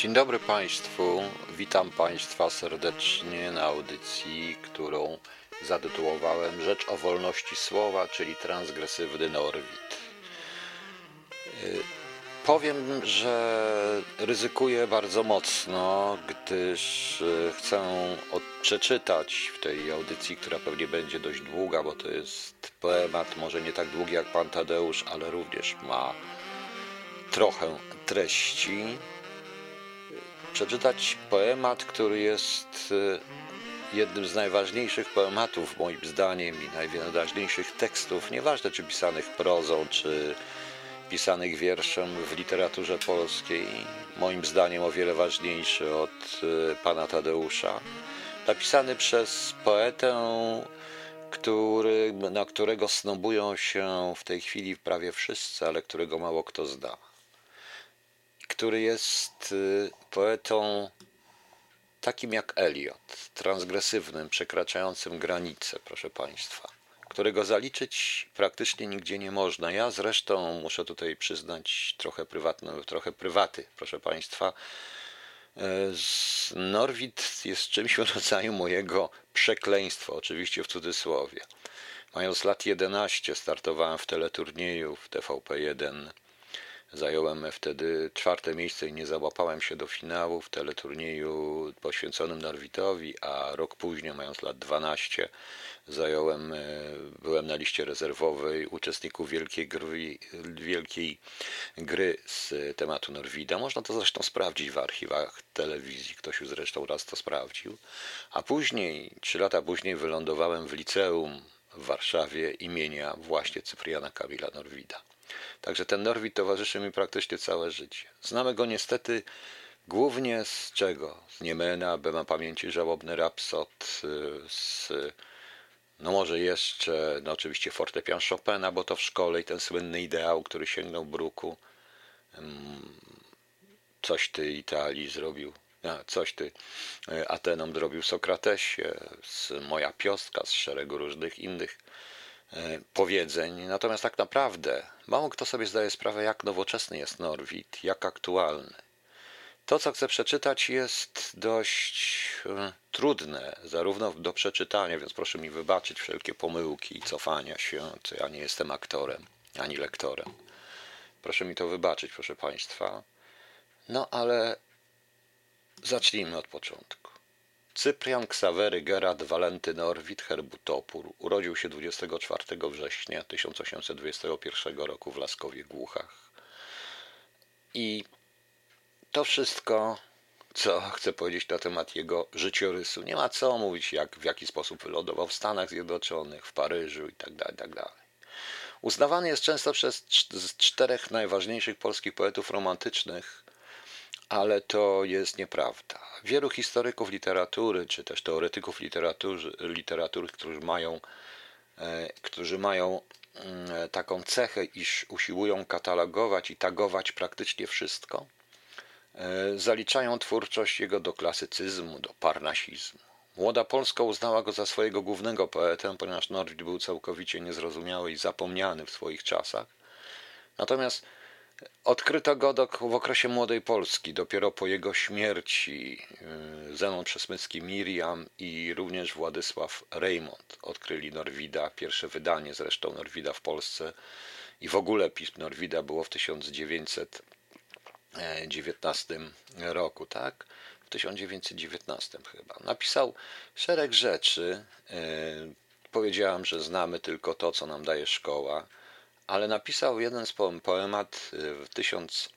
Dzień dobry Państwu. Witam Państwa serdecznie na audycji, którą zatytułowałem Rzecz o wolności słowa, czyli transgresywny Norwid. Y, powiem, że ryzykuję bardzo mocno, gdyż y, chcę przeczytać w tej audycji, która pewnie będzie dość długa, bo to jest poemat, może nie tak długi jak Pan Tadeusz, ale również ma trochę treści przeczytać poemat, który jest e, jednym z najważniejszych poematów, moim zdaniem, i najważniejszych tekstów, nieważne czy pisanych prozą, czy pisanych wierszem w literaturze polskiej, moim zdaniem o wiele ważniejszy od e, pana Tadeusza, napisany przez poetę, który, na którego snobują się w tej chwili prawie wszyscy, ale którego mało kto zna. Który jest y, poetą takim jak Eliot, transgresywnym, przekraczającym granice, proszę Państwa, którego zaliczyć praktycznie nigdzie nie można. Ja zresztą muszę tutaj przyznać trochę prywatne, trochę prywaty, proszę Państwa. Y, Norwid jest czymś w rodzaju mojego przekleństwa, oczywiście w cudzysłowie. Mając lat 11 startowałem w teleturnieju w TVP1 Zająłem wtedy czwarte miejsce i nie załapałem się do finału w teleturnieju poświęconym Norwitowi, a rok później, mając lat 12, zająłem, e, byłem na liście rezerwowej uczestników wielkiej gry, wielkiej gry z tematu Norwida. Można to zresztą sprawdzić w archiwach telewizji, ktoś już zresztą raz to sprawdził. A później, trzy lata później wylądowałem w liceum w Warszawie imienia właśnie Cypriana Kamila Norwida. Także ten Norwid towarzyszy mi praktycznie całe życie. Znamy go niestety głównie z czego? Z Niemena, by ma pamięci żałobny rapsod, y, z no może jeszcze, no oczywiście fortepian Chopina, bo to w szkole i ten słynny ideał, który sięgnął bruku. Coś ty Italii zrobił, coś ty y, Atenom zrobił Sokratesie, z moja piostka, z szeregu różnych innych E, powiedzeń. Natomiast tak naprawdę mało kto sobie zdaje sprawę, jak nowoczesny jest Norwid, jak aktualny. To, co chcę przeczytać, jest dość e, trudne, zarówno do przeczytania, więc proszę mi wybaczyć wszelkie pomyłki i cofania się, co ja nie jestem aktorem ani lektorem. Proszę mi to wybaczyć, proszę Państwa. No ale zacznijmy od początku. Cyprian Ksawery Gerard Walenty Norwid Herbutopór urodził się 24 września 1821 roku w Laskowie Głuchach. I to wszystko, co chcę powiedzieć na temat jego życiorysu. Nie ma co mówić, jak, w jaki sposób wylądował w Stanach Zjednoczonych, w Paryżu itd. Tak itd. Tak Uznawany jest często przez czterech najważniejszych polskich poetów romantycznych ale to jest nieprawda. Wielu historyków literatury, czy też teoretyków literatury, którzy mają, e, którzy mają mm, taką cechę, iż usiłują katalogować i tagować praktycznie wszystko, e, zaliczają twórczość jego do klasycyzmu, do parnasizmu. Młoda Polska uznała go za swojego głównego poetę, ponieważ Norwid był całkowicie niezrozumiały i zapomniany w swoich czasach. Natomiast Odkryto go w okresie Młodej Polski, dopiero po jego śmierci. Y, Zenon Przesmycki Miriam i również Władysław Reymont odkryli Norwida, pierwsze wydanie zresztą Norwida w Polsce i w ogóle pism Norwida było w 1919 roku, tak? W 1919 chyba. Napisał szereg rzeczy. Y, powiedziałam, że znamy tylko to, co nam daje szkoła ale napisał jeden z poemat y, w tysiąc,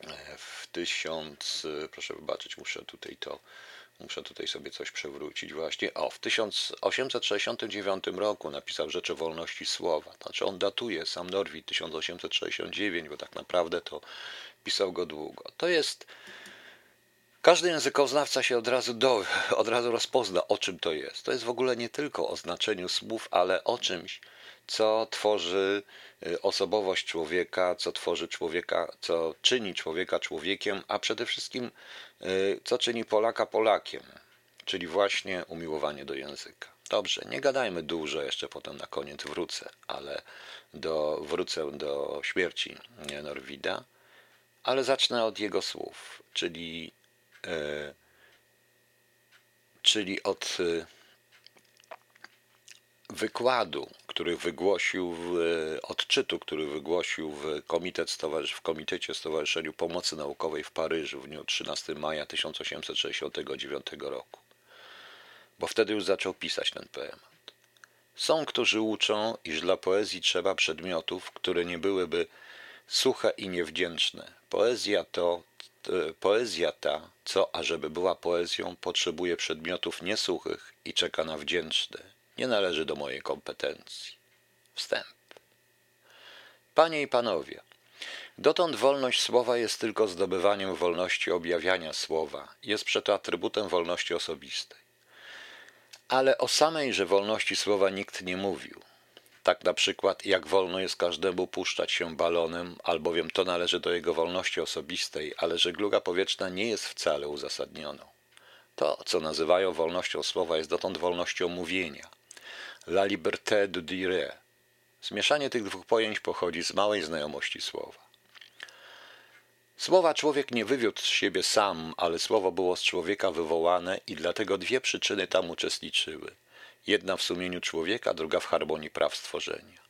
e, w tysiąc, y, proszę wybaczyć, muszę tutaj to, muszę tutaj sobie coś przewrócić właśnie. O, w 1869 roku napisał Rzeczy Wolności Słowa. Znaczy on datuje sam Norwid 1869, bo tak naprawdę to pisał go długo. To jest każdy językoznawca się od razu, do, od razu rozpozna, o czym to jest. To jest w ogóle nie tylko o znaczeniu słów, ale o czymś, co tworzy y, osobowość człowieka, co tworzy człowieka, co czyni człowieka człowiekiem, a przede wszystkim y, co czyni Polaka Polakiem, czyli właśnie umiłowanie do języka. Dobrze, nie gadajmy dużo, jeszcze potem na koniec wrócę, ale do, wrócę do śmierci Norwida. ale zacznę od jego słów, czyli, e, czyli od e, wykładu, który wygłosił, w, odczytu, który wygłosił w, Komitet Stowarzysz, w Komitecie Stowarzyszeniu Pomocy Naukowej w Paryżu w dniu 13 maja 1869 roku. Bo wtedy już zaczął pisać ten poemat. Są, którzy uczą, iż dla poezji trzeba przedmiotów, które nie byłyby suche i niewdzięczne. Poezja to, poezja ta, co ażeby była poezją, potrzebuje przedmiotów niesuchych i czeka na wdzięczne. Nie należy do mojej kompetencji. Wstęp. Panie i panowie, dotąd wolność słowa jest tylko zdobywaniem wolności objawiania słowa, jest przeto atrybutem wolności osobistej. Ale o samejże wolności słowa nikt nie mówił. Tak na przykład, jak wolno jest każdemu puszczać się balonem, albowiem to należy do jego wolności osobistej, ale żegluga powietrzna nie jest wcale uzasadnioną. To, co nazywają wolnością słowa, jest dotąd wolnością mówienia. La liberté de dire. Zmieszanie tych dwóch pojęć pochodzi z małej znajomości słowa. Słowa człowiek nie wywiódł z siebie sam, ale słowo było z człowieka wywołane i dlatego dwie przyczyny tam uczestniczyły. Jedna w sumieniu człowieka, druga w harmonii praw stworzenia.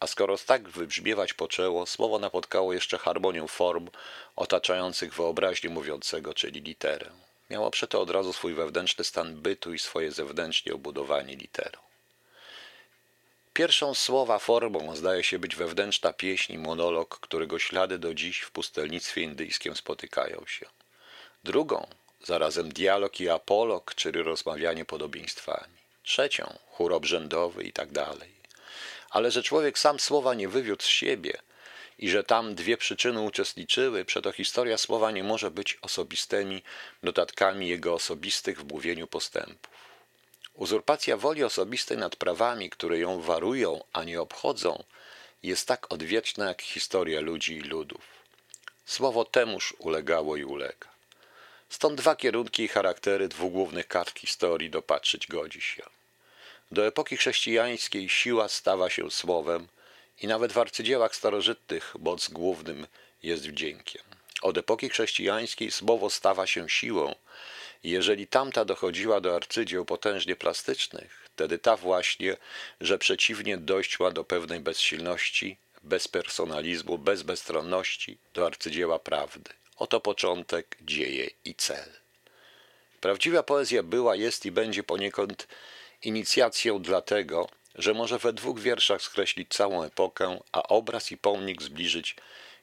A skoro tak wybrzmiewać poczęło, słowo napotkało jeszcze harmonię form otaczających wyobraźnię mówiącego, czyli literę. Miało przeto od razu swój wewnętrzny stan bytu i swoje zewnętrznie obudowanie literą. Pierwszą słowa formą zdaje się być wewnętrzna pieśń i monolog, którego ślady do dziś w pustelnictwie indyjskim spotykają się. Drugą, zarazem dialog i apolog, czyli rozmawianie podobieństwami. Trzecią, chór obrzędowy i tak dalej. Ale że człowiek sam słowa nie wywiódł z siebie i że tam dwie przyczyny uczestniczyły, przeto historia słowa nie może być osobistymi notatkami jego osobistych w mówieniu postępów. Uzurpacja woli osobistej nad prawami, które ją warują, a nie obchodzą, jest tak odwieczna jak historia ludzi i ludów. Słowo temuż ulegało i ulega. Stąd dwa kierunki i charaktery dwóch głównych kart historii dopatrzyć godzi się. Do epoki chrześcijańskiej siła stawa się słowem i nawet w arcydziełach starożytnych moc głównym jest wdziękiem. Od epoki chrześcijańskiej słowo stawa się siłą, jeżeli tamta dochodziła do arcydzieł potężnie plastycznych, wtedy ta właśnie, że przeciwnie dojściła do pewnej bezsilności, bez personalizmu, bez bezstronności, do arcydzieła prawdy. Oto początek, dzieje i cel. Prawdziwa poezja była, jest i będzie poniekąd inicjacją dlatego, że może we dwóch wierszach skreślić całą epokę, a obraz i pomnik zbliżyć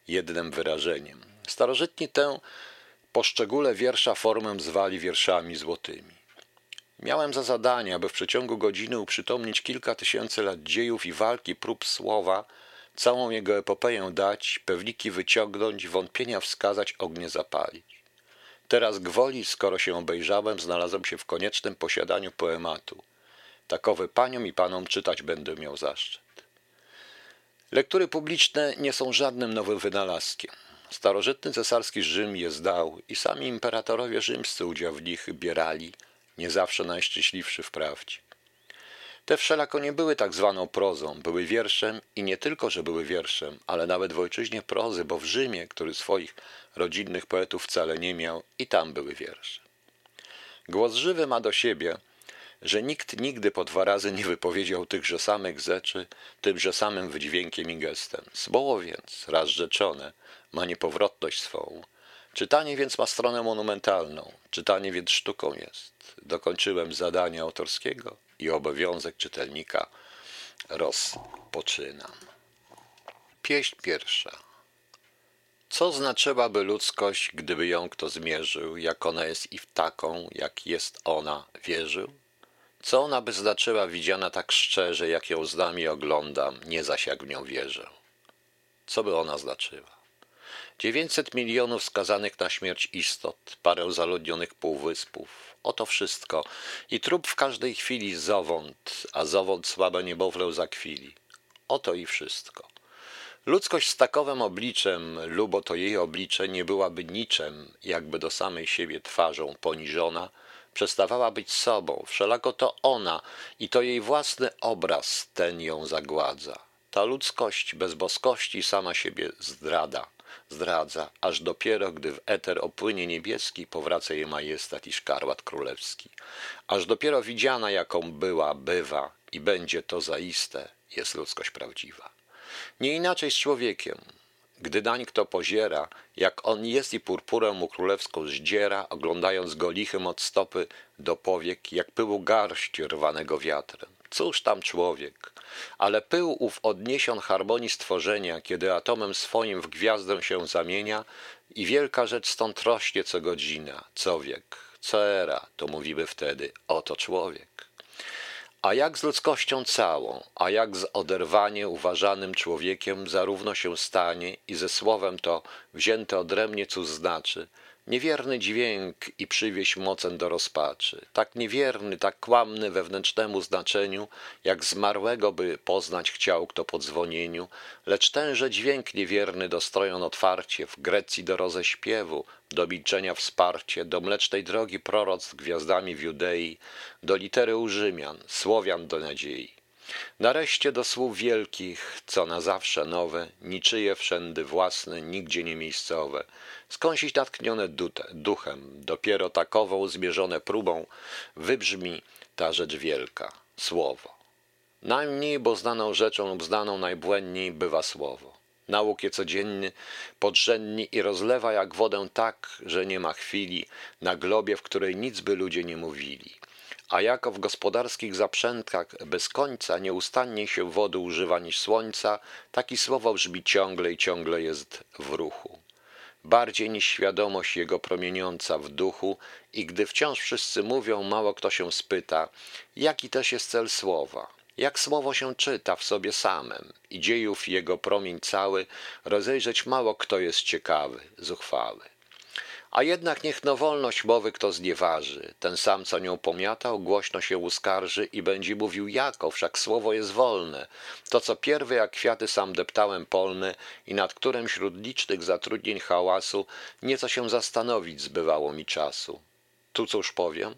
jednym wyrażeniem. Starożytni tę Poszczególe wiersza formę zwali wierszami złotymi. Miałem za zadanie, aby w przeciągu godziny uprzytomnić kilka tysięcy lat dziejów i walki prób słowa, całą jego epopeję dać, pewniki wyciągnąć, wątpienia wskazać, ognie zapalić. Teraz gwoli, skoro się obejrzałem, znalazłem się w koniecznym posiadaniu poematu. Takowy paniom i panom czytać będę miał zaszczyt. Lektury publiczne nie są żadnym nowym wynalazkiem. Starożytny cesarski Rzym je zdał i sami imperatorowie rzymscy udział w nich bierali, nie zawsze najszczęśliwszy wprawdzie. Te wszelako nie były tak zwaną prozą, były wierszem i nie tylko, że były wierszem, ale nawet w ojczyźnie prozy, bo w Rzymie, który swoich rodzinnych poetów wcale nie miał, i tam były wiersze. Głos żywy ma do siebie, że nikt nigdy po dwa razy nie wypowiedział tychże samych rzeczy tymże samym wydźwiękiem i gestem. Słowo więc, raz rzeczone, ma niepowrotność swą. Czytanie więc ma stronę monumentalną, czytanie więc sztuką jest. Dokończyłem zadanie autorskiego i obowiązek czytelnika rozpoczynam. Pieśń pierwsza. Co znaczyłaby ludzkość, gdyby ją kto zmierzył, jak ona jest i w taką, jak jest ona, wierzył? Co ona by znaczyła widziana tak szczerze, jak ją z nami oglądam, nie zaś jak w nią wierzę? Co by ona znaczyła? 900 milionów skazanych na śmierć istot, parę zaludnionych półwyspów. Oto wszystko. I trup w każdej chwili zowąd, a zowąd słabe niebowlę zakwili. Oto i wszystko. Ludzkość z takowym obliczem, lubo to jej oblicze nie byłaby niczem, jakby do samej siebie twarzą poniżona, przestawała być sobą, wszelako to ona i to jej własny obraz ten ją zagładza. Ta ludzkość bez boskości sama siebie zdrada zdradza, aż dopiero gdy w eter opłynie niebieski, powraca jej majestat i szkarłat królewski. Aż dopiero widziana, jaką była, bywa i będzie to zaiste, jest ludzkość prawdziwa. Nie inaczej z człowiekiem. Gdy nań kto poziera, jak on jest i purpurę mu królewską zdziera, oglądając go lichym od stopy do powiek, jak pyłu garść rwanego wiatrem. Cóż tam człowiek? Ale pył ów odniesion harmonii stworzenia, kiedy atomem swoim w gwiazdę się zamienia i wielka rzecz stąd rośnie co godzina, co wiek, co era, to mówimy wtedy, oto człowiek. A jak z ludzkością całą, a jak z oderwanie uważanym człowiekiem zarówno się stanie i ze słowem to wzięte odrębnie cóż znaczy, niewierny dźwięk i przywieść mocen do rozpaczy, tak niewierny, tak kłamny wewnętrznemu znaczeniu, jak zmarłego by poznać chciał kto po dzwonieniu, lecz tenże dźwięk niewierny dostrojon otwarcie. W Grecji do roześpiewu, do milczenia wsparcie, do mlecznej drogi proroc gwiazdami w Judei, do litery u Rzymian, Słowian do nadziei. Nareszcie do słów wielkich, co na zawsze nowe, niczyje wszędy własne, nigdzie nie miejscowe, skąsić natknione duchem, dopiero takową zmierzone próbą, wybrzmi ta rzecz wielka, słowo. Najmniej, bo znaną rzeczą lub znaną najbłędniej bywa słowo. Nauk je codzienny, podrzędni i rozlewa jak wodę tak, że nie ma chwili na globie, w której nic by ludzie nie mówili a jako w gospodarskich zaprzętkach bez końca nieustanniej się wody używa niż słońca, taki słowo brzmi ciągle i ciągle jest w ruchu. Bardziej niż świadomość jego promieniąca w duchu i gdy wciąż wszyscy mówią, mało kto się spyta, jaki też jest cel słowa, jak słowo się czyta w sobie samym i dziejów jego promień cały, rozejrzeć mało kto jest ciekawy, zuchwały. A jednak niech no wolność mowy kto znieważy, ten sam co nią pomiatał, głośno się uskarży i będzie mówił jako, wszak słowo jest wolne. To co pierwy jak kwiaty sam deptałem polne i nad którym wśród licznych zatrudnień hałasu nieco się zastanowić zbywało mi czasu. Tu cóż powiem?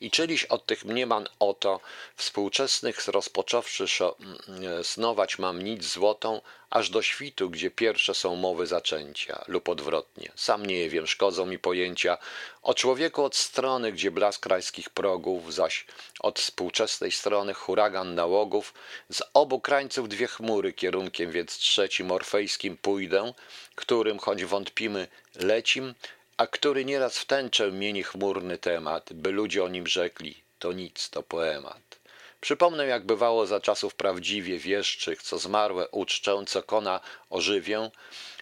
I czyliś od tych mnieman oto, współczesnych rozpocząwszy snować mam nic złotą, aż do świtu, gdzie pierwsze są mowy zaczęcia, lub odwrotnie. Sam nie wiem, szkodzą mi pojęcia o człowieku od strony, gdzie blask rajskich progów, zaś od współczesnej strony huragan nałogów, z obu krańców dwie chmury, kierunkiem więc trzecim orfejskim pójdę, którym, choć wątpimy, lecim, a który nieraz w tęczę mieni chmurny temat, by ludzie o nim rzekli, to nic, to poemat. Przypomnę, jak bywało za czasów prawdziwie wieszczych, co zmarłe uczczę, co kona ożywię,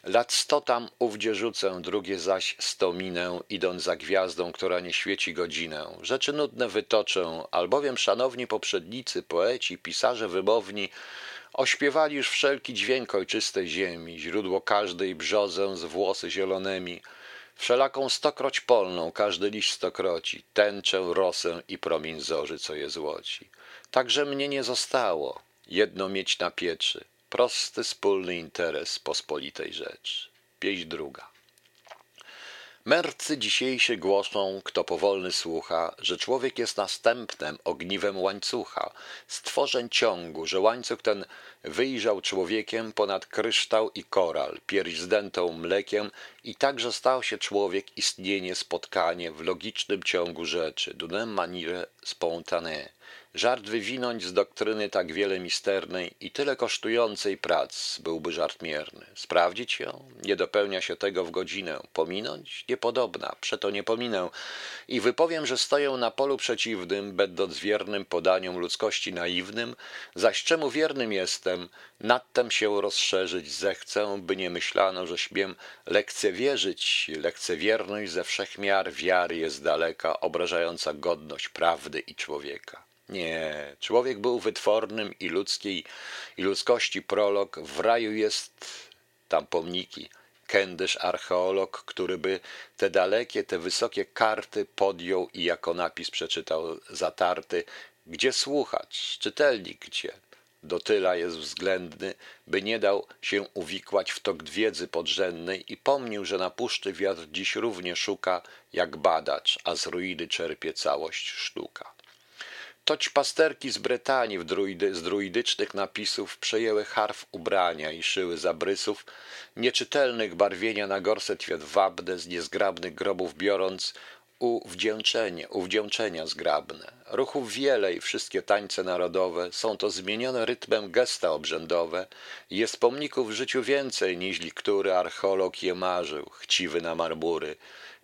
lat sto tam ówdzie rzucę, drugie zaś sto minę, idąc za gwiazdą, która nie świeci godzinę. Rzeczy nudne wytoczę, albowiem szanowni poprzednicy, poeci, pisarze wymowni, ośpiewali już wszelki dźwięk ojczystej ziemi, źródło każdej brzozę z włosy zielonymi, Wszelaką stokroć polną każdy liść stokroci, tęczę, rosę i promień zorzy, co je złoci. Także mnie nie zostało, jedno mieć na pieczy, prosty, wspólny interes pospolitej rzeczy. Pieśń druga. Mędrcy dzisiejsi głoszą, kto powolny słucha, że człowiek jest następnem ogniwem łańcucha, stworzeń ciągu, że łańcuch ten wyjrzał człowiekiem ponad kryształ i koral, pierś zdętą mlekiem i także stał się człowiek istnienie, spotkanie w logicznym ciągu rzeczy, dunem manire spontane Żart wywinąć z doktryny tak wiele misternej i tyle kosztującej prac byłby żart mierny. Sprawdzić ją? Nie dopełnia się tego w godzinę. Pominąć? Niepodobna, przeto nie pominę. I wypowiem, że stoję na polu przeciwnym, będąc wiernym podaniom ludzkości naiwnym, zaś czemu wiernym jestem, nadtem się rozszerzyć zechcę, by nie myślano, że śmiem lekcewierzyć. Lekcewierność ze wszechmiar wiary jest daleka, obrażająca godność prawdy i człowieka. Nie, człowiek był wytwornym i ludzkiej i ludzkości prolog, w raju jest tam pomniki, kędyż archeolog, który by te dalekie, te wysokie karty podjął i jako napis przeczytał zatarty, gdzie słuchać, czytelnik gdzie. Do tyla jest względny, by nie dał się uwikłać w tok wiedzy podrzędnej i pomnił, że na puszczy wiatr dziś równie szuka, jak badacz, a z ruiny czerpie całość sztuka. Toć pasterki z Brytanii w druidy, z druidycznych napisów przejęły harf ubrania i szyły zabrysów, nieczytelnych barwienia na gorset wabne z niezgrabnych grobów biorąc uwdzięczenie, uwdzięczenia zgrabne. Ruchów wiele i wszystkie tańce narodowe są to zmienione rytmem gesta obrzędowe jest pomników w życiu więcej, niźli który archeolog je marzył, chciwy na marmury.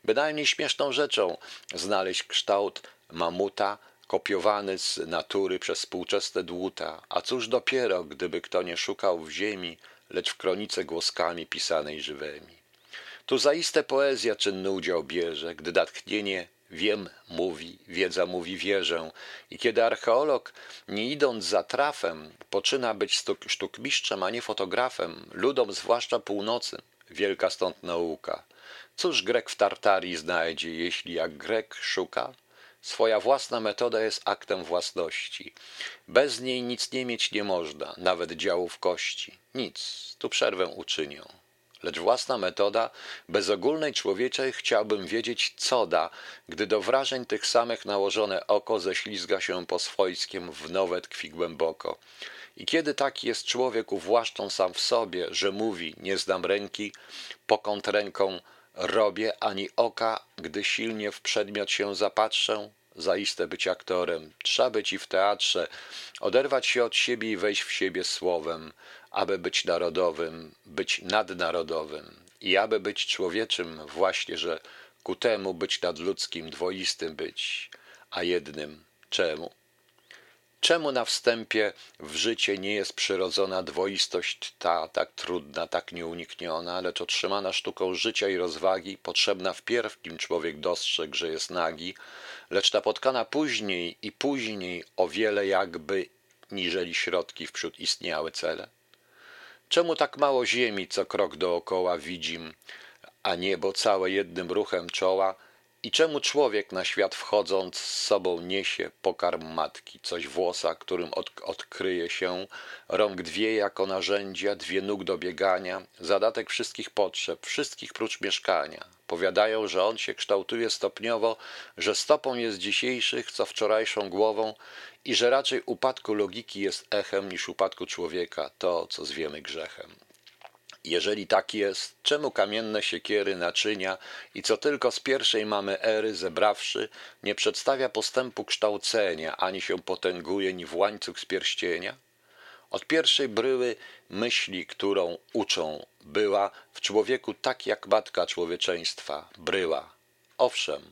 Bynajmniej śmieszną rzeczą znaleźć kształt mamuta, kopiowany z natury przez współczesne dłuta, a cóż dopiero, gdyby kto nie szukał w ziemi, lecz w kronice głoskami pisanej żywymi. Tu zaiste poezja czynny udział bierze, gdy natchnienie wiem mówi, wiedza mówi wierzę i kiedy archeolog, nie idąc za trafem, poczyna być sztukmistrzem, a nie fotografem, ludom zwłaszcza północy, wielka stąd nauka. Cóż Grek w Tartarii znajdzie, jeśli jak Grek szuka? Swoja własna metoda jest aktem własności. Bez niej nic nie mieć nie można, nawet działów kości. Nic, tu przerwę uczynię. Lecz własna metoda, bez ogólnej człowieczej chciałbym wiedzieć, co da, gdy do wrażeń tych samych nałożone oko ześlizga się po swojskiem w nowe tkwi głęboko. I kiedy taki jest człowiek uwłaszczą sam w sobie, że mówi, nie znam ręki, pokąt ręką robię, ani oka, gdy silnie w przedmiot się zapatrzę, zaiste być aktorem, trzeba być i w teatrze, oderwać się od siebie i wejść w siebie słowem, aby być narodowym, być nadnarodowym i aby być człowieczym, właśnie, że ku temu być nadludzkim, dwoistym być, a jednym. Czemu? Czemu na wstępie w życie nie jest przyrodzona dwoistość ta, tak trudna, tak nieunikniona, lecz otrzymana sztuką życia i rozwagi, potrzebna wpierw, nim człowiek dostrzegł, że jest nagi, lecz napotkana później i później o wiele jakby niżeli środki wprzód istniały cele? Czemu tak mało ziemi, co krok dookoła widzim, a niebo całe jednym ruchem czoła, i czemu człowiek na świat wchodząc z sobą niesie pokarm matki, coś włosa, którym od, odkryje się, rąk dwie jako narzędzia, dwie nóg do biegania, zadatek wszystkich potrzeb, wszystkich prócz mieszkania. Powiadają, że on się kształtuje stopniowo, że stopą jest dzisiejszych, co wczorajszą głową i że raczej upadku logiki jest echem niż upadku człowieka, to co zwiemy grzechem. Jeżeli tak jest, czemu kamienne siekiery, naczynia i co tylko z pierwszej mamy ery zebrawszy, nie przedstawia postępu kształcenia, ani się potęguje ni w łańcuch z pierścienia? Od pierwszej bryły myśli, którą uczą, była w człowieku tak jak matka człowieczeństwa, bryła. Owszem,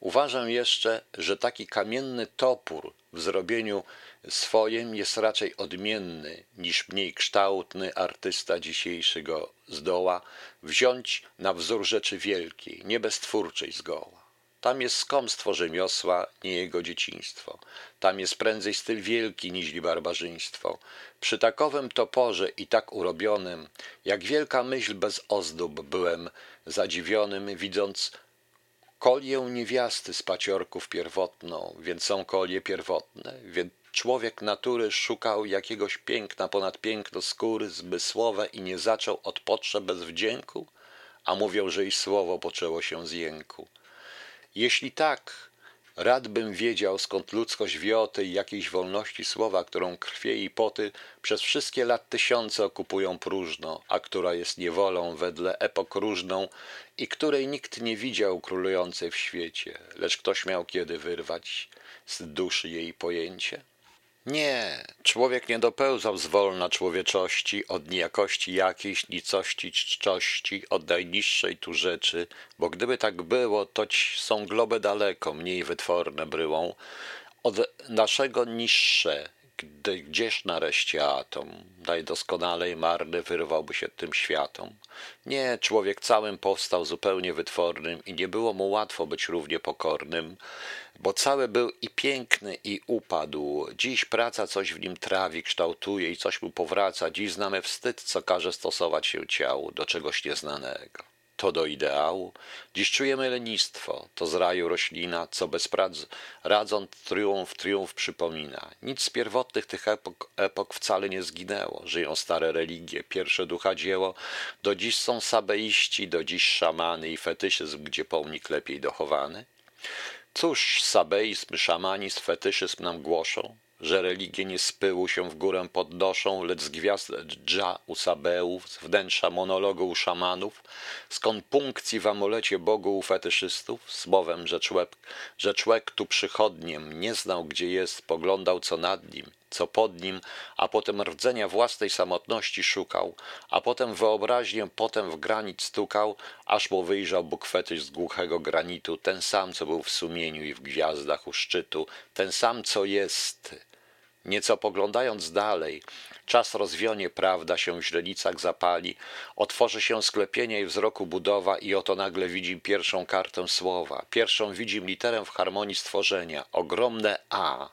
uważam jeszcze, że taki kamienny topór w zrobieniu swoim jest raczej odmienny niż mniej kształtny artysta dzisiejszy go zdoła wziąć na wzór rzeczy wielkiej, nie beztwórczej zgoła. Tam jest skomstwo rzemiosła, nie jego dzieciństwo. Tam jest prędzej styl wielki niźli barbarzyństwo. Przy takowym toporze i tak urobionym, jak wielka myśl bez ozdób byłem zadziwionym, widząc kolię niewiasty z paciorków pierwotną, więc są kolie pierwotne, więc Człowiek natury szukał jakiegoś piękna ponad piękno skóry zmysłowe i nie zaczął od potrzeb bez wdzięku, a mówią, że i słowo poczęło się z jęku. Jeśli tak, rad bym wiedział, skąd ludzkość wie o tej jakiejś wolności słowa, którą krwie i poty przez wszystkie lat tysiące okupują próżno, a która jest niewolą wedle epok różną i której nikt nie widział królującej w świecie, lecz ktoś miał kiedy wyrwać z duszy jej pojęcie? Nie, człowiek nie dopełzał zwolna człowieczości od niejakości jakiejś nicości czczości, od najniższej tu rzeczy, bo gdyby tak było, toć są globy daleko, mniej wytworne bryłą, od naszego niższe, gdzież nareszcie atom, najdoskonalej marny wyrwałby się tym światom? Nie, człowiek całym powstał zupełnie wytwornym i nie było mu łatwo być równie pokornym, bo cały był i piękny, i upadł. Dziś praca coś w nim trawi, kształtuje i coś mu powraca. Dziś znamy wstyd, co każe stosować się ciału do czegoś nieznanego. To do ideału. Dziś czujemy lenistwo, to z raju roślina, co bez prac radząc triumf, triumf przypomina. Nic z pierwotnych tych epok, epok wcale nie zginęło. Żyją stare religie, pierwsze ducha dzieło. Do dziś są sabeiści, do dziś szamany i fetyszyzm, gdzie pomnik lepiej dochowany. Cóż sabeizm, szamanizm, fetyszyzm nam głoszą? Że religie nie z pyłu się w górę podnoszą, lecz z gwiazd dża u sabeów, z wnętrza monologu u szamanów, z konpunkcji w amulecie Bogu u fetyszystów, słowem, że człek, że człek tu przychodniem nie znał gdzie jest, poglądał co nad nim, co pod nim, a potem rdzenia własnej samotności szukał, a potem wyobraźnię potem w granit stukał, aż mu wyjrzał Bóg fetysz z głuchego granitu, ten sam, co był w sumieniu i w gwiazdach u szczytu, ten sam, co jest. Nieco poglądając dalej, czas rozwionie, prawda się w źrenicach zapali, otworzy się sklepienie i wzroku budowa i oto nagle widzi pierwszą kartę słowa, pierwszą widzi literę w harmonii stworzenia, ogromne A,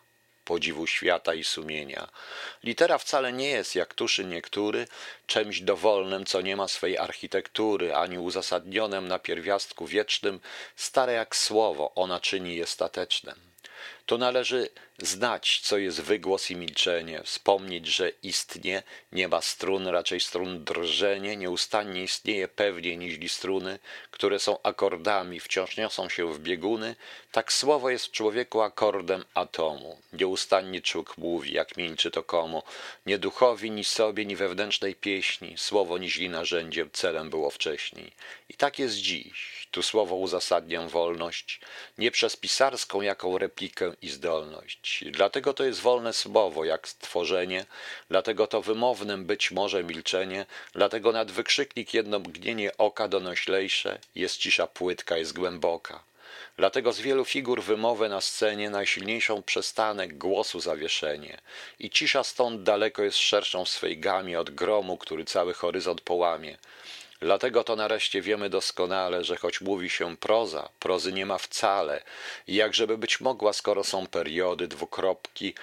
podziwu świata i sumienia. Litera wcale nie jest, jak tuszy niektóry, czymś dowolnym, co nie ma swej architektury, ani uzasadnionym na pierwiastku wiecznym, stare jak słowo, ona czyni je statecznym. Tu należy znać, co jest wygłos i milczenie, wspomnieć, że istnie nie ma strun, raczej strun drżenie, nieustannie istnieje pewniej niż struny, które są akordami, wciąż niosą się w bieguny, tak słowo jest w człowieku akordem atomu. Nieustannie człek mówi, jak milczy to komu, nie duchowi, ni sobie, ni wewnętrznej pieśni, słowo niźli narzędziem, celem było wcześniej. I tak jest dziś. Tu słowo uzasadnię wolność, nie przez pisarską jaką replikę i zdolność. Dlatego to jest wolne słowo, jak stworzenie, dlatego to wymownym być może milczenie, dlatego nad wykrzyknik jedno mgnienie oka donoślejsze, jest cisza płytka, jest głęboka. Dlatego z wielu figur wymowę na scenie najsilniejszą przestanek głosu zawieszenie i cisza stąd daleko jest szerszą w swej gamie od gromu, który cały horyzont połamie. Dlatego to nareszcie wiemy doskonale, że choć mówi się proza, prozy nie ma wcale. Jakżeby być mogła, skoro są periody, dwukropki,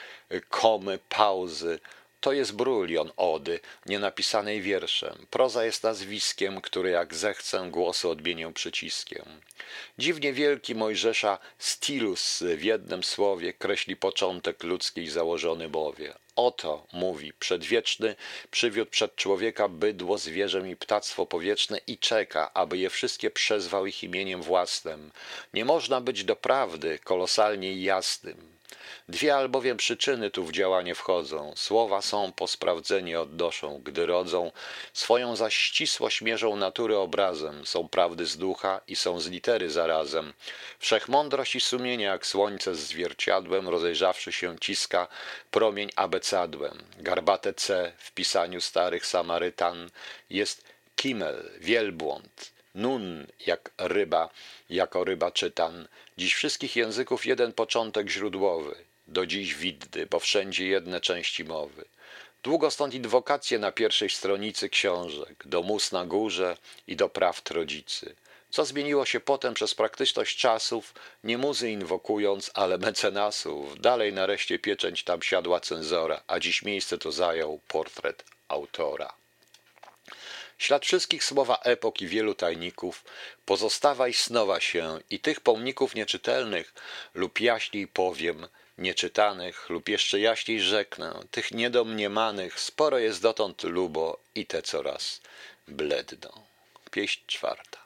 komy, pauzy, to jest brulion ody, nie napisanej wierszem. Proza jest nazwiskiem, który jak zechcę głosu odmienię przyciskiem. Dziwnie wielki Mojżesza stilus w jednym słowie kreśli początek ludzkiej założony mowie. Oto, mówi, przedwieczny przywiódł przed człowieka bydło, zwierzę i ptactwo powietrzne i czeka, aby je wszystkie przezwał ich imieniem własnym. Nie można być doprawdy kolosalnie jasnym. Dwie albowiem przyczyny tu w działanie wchodzą. Słowa są po sprawdzenie odnoszą, gdy rodzą, swoją zaś ścisłość mierzą natury obrazem, są prawdy z ducha i są z litery zarazem. Wszechmądrość i sumienie jak słońce z zwierciadłem, rozejrzawszy się ciska promień abecadłem. Garbate C w pisaniu starych Samarytan jest kimel, wielbłąd, nun jak ryba, jako ryba czytan. Dziś wszystkich języków jeden początek źródłowy do dziś widny, bo wszędzie jedne części mowy. Długo stąd inwokacje na pierwszej stronicy książek, do mus na górze i do prawd rodzicy. Co zmieniło się potem przez praktyczność czasów, nie muzy inwokując, ale mecenasów. Dalej nareszcie pieczęć tam siadła cenzora, a dziś miejsce to zajął portret autora. Ślad wszystkich słowa epok i wielu tajników pozostawa i snowa się i tych pomników nieczytelnych lub jaśniej powiem – nieczytanych lub jeszcze jaśniej rzeknę, tych niedomniemanych sporo jest dotąd lubo i te coraz bledną. Pieśń czwarta.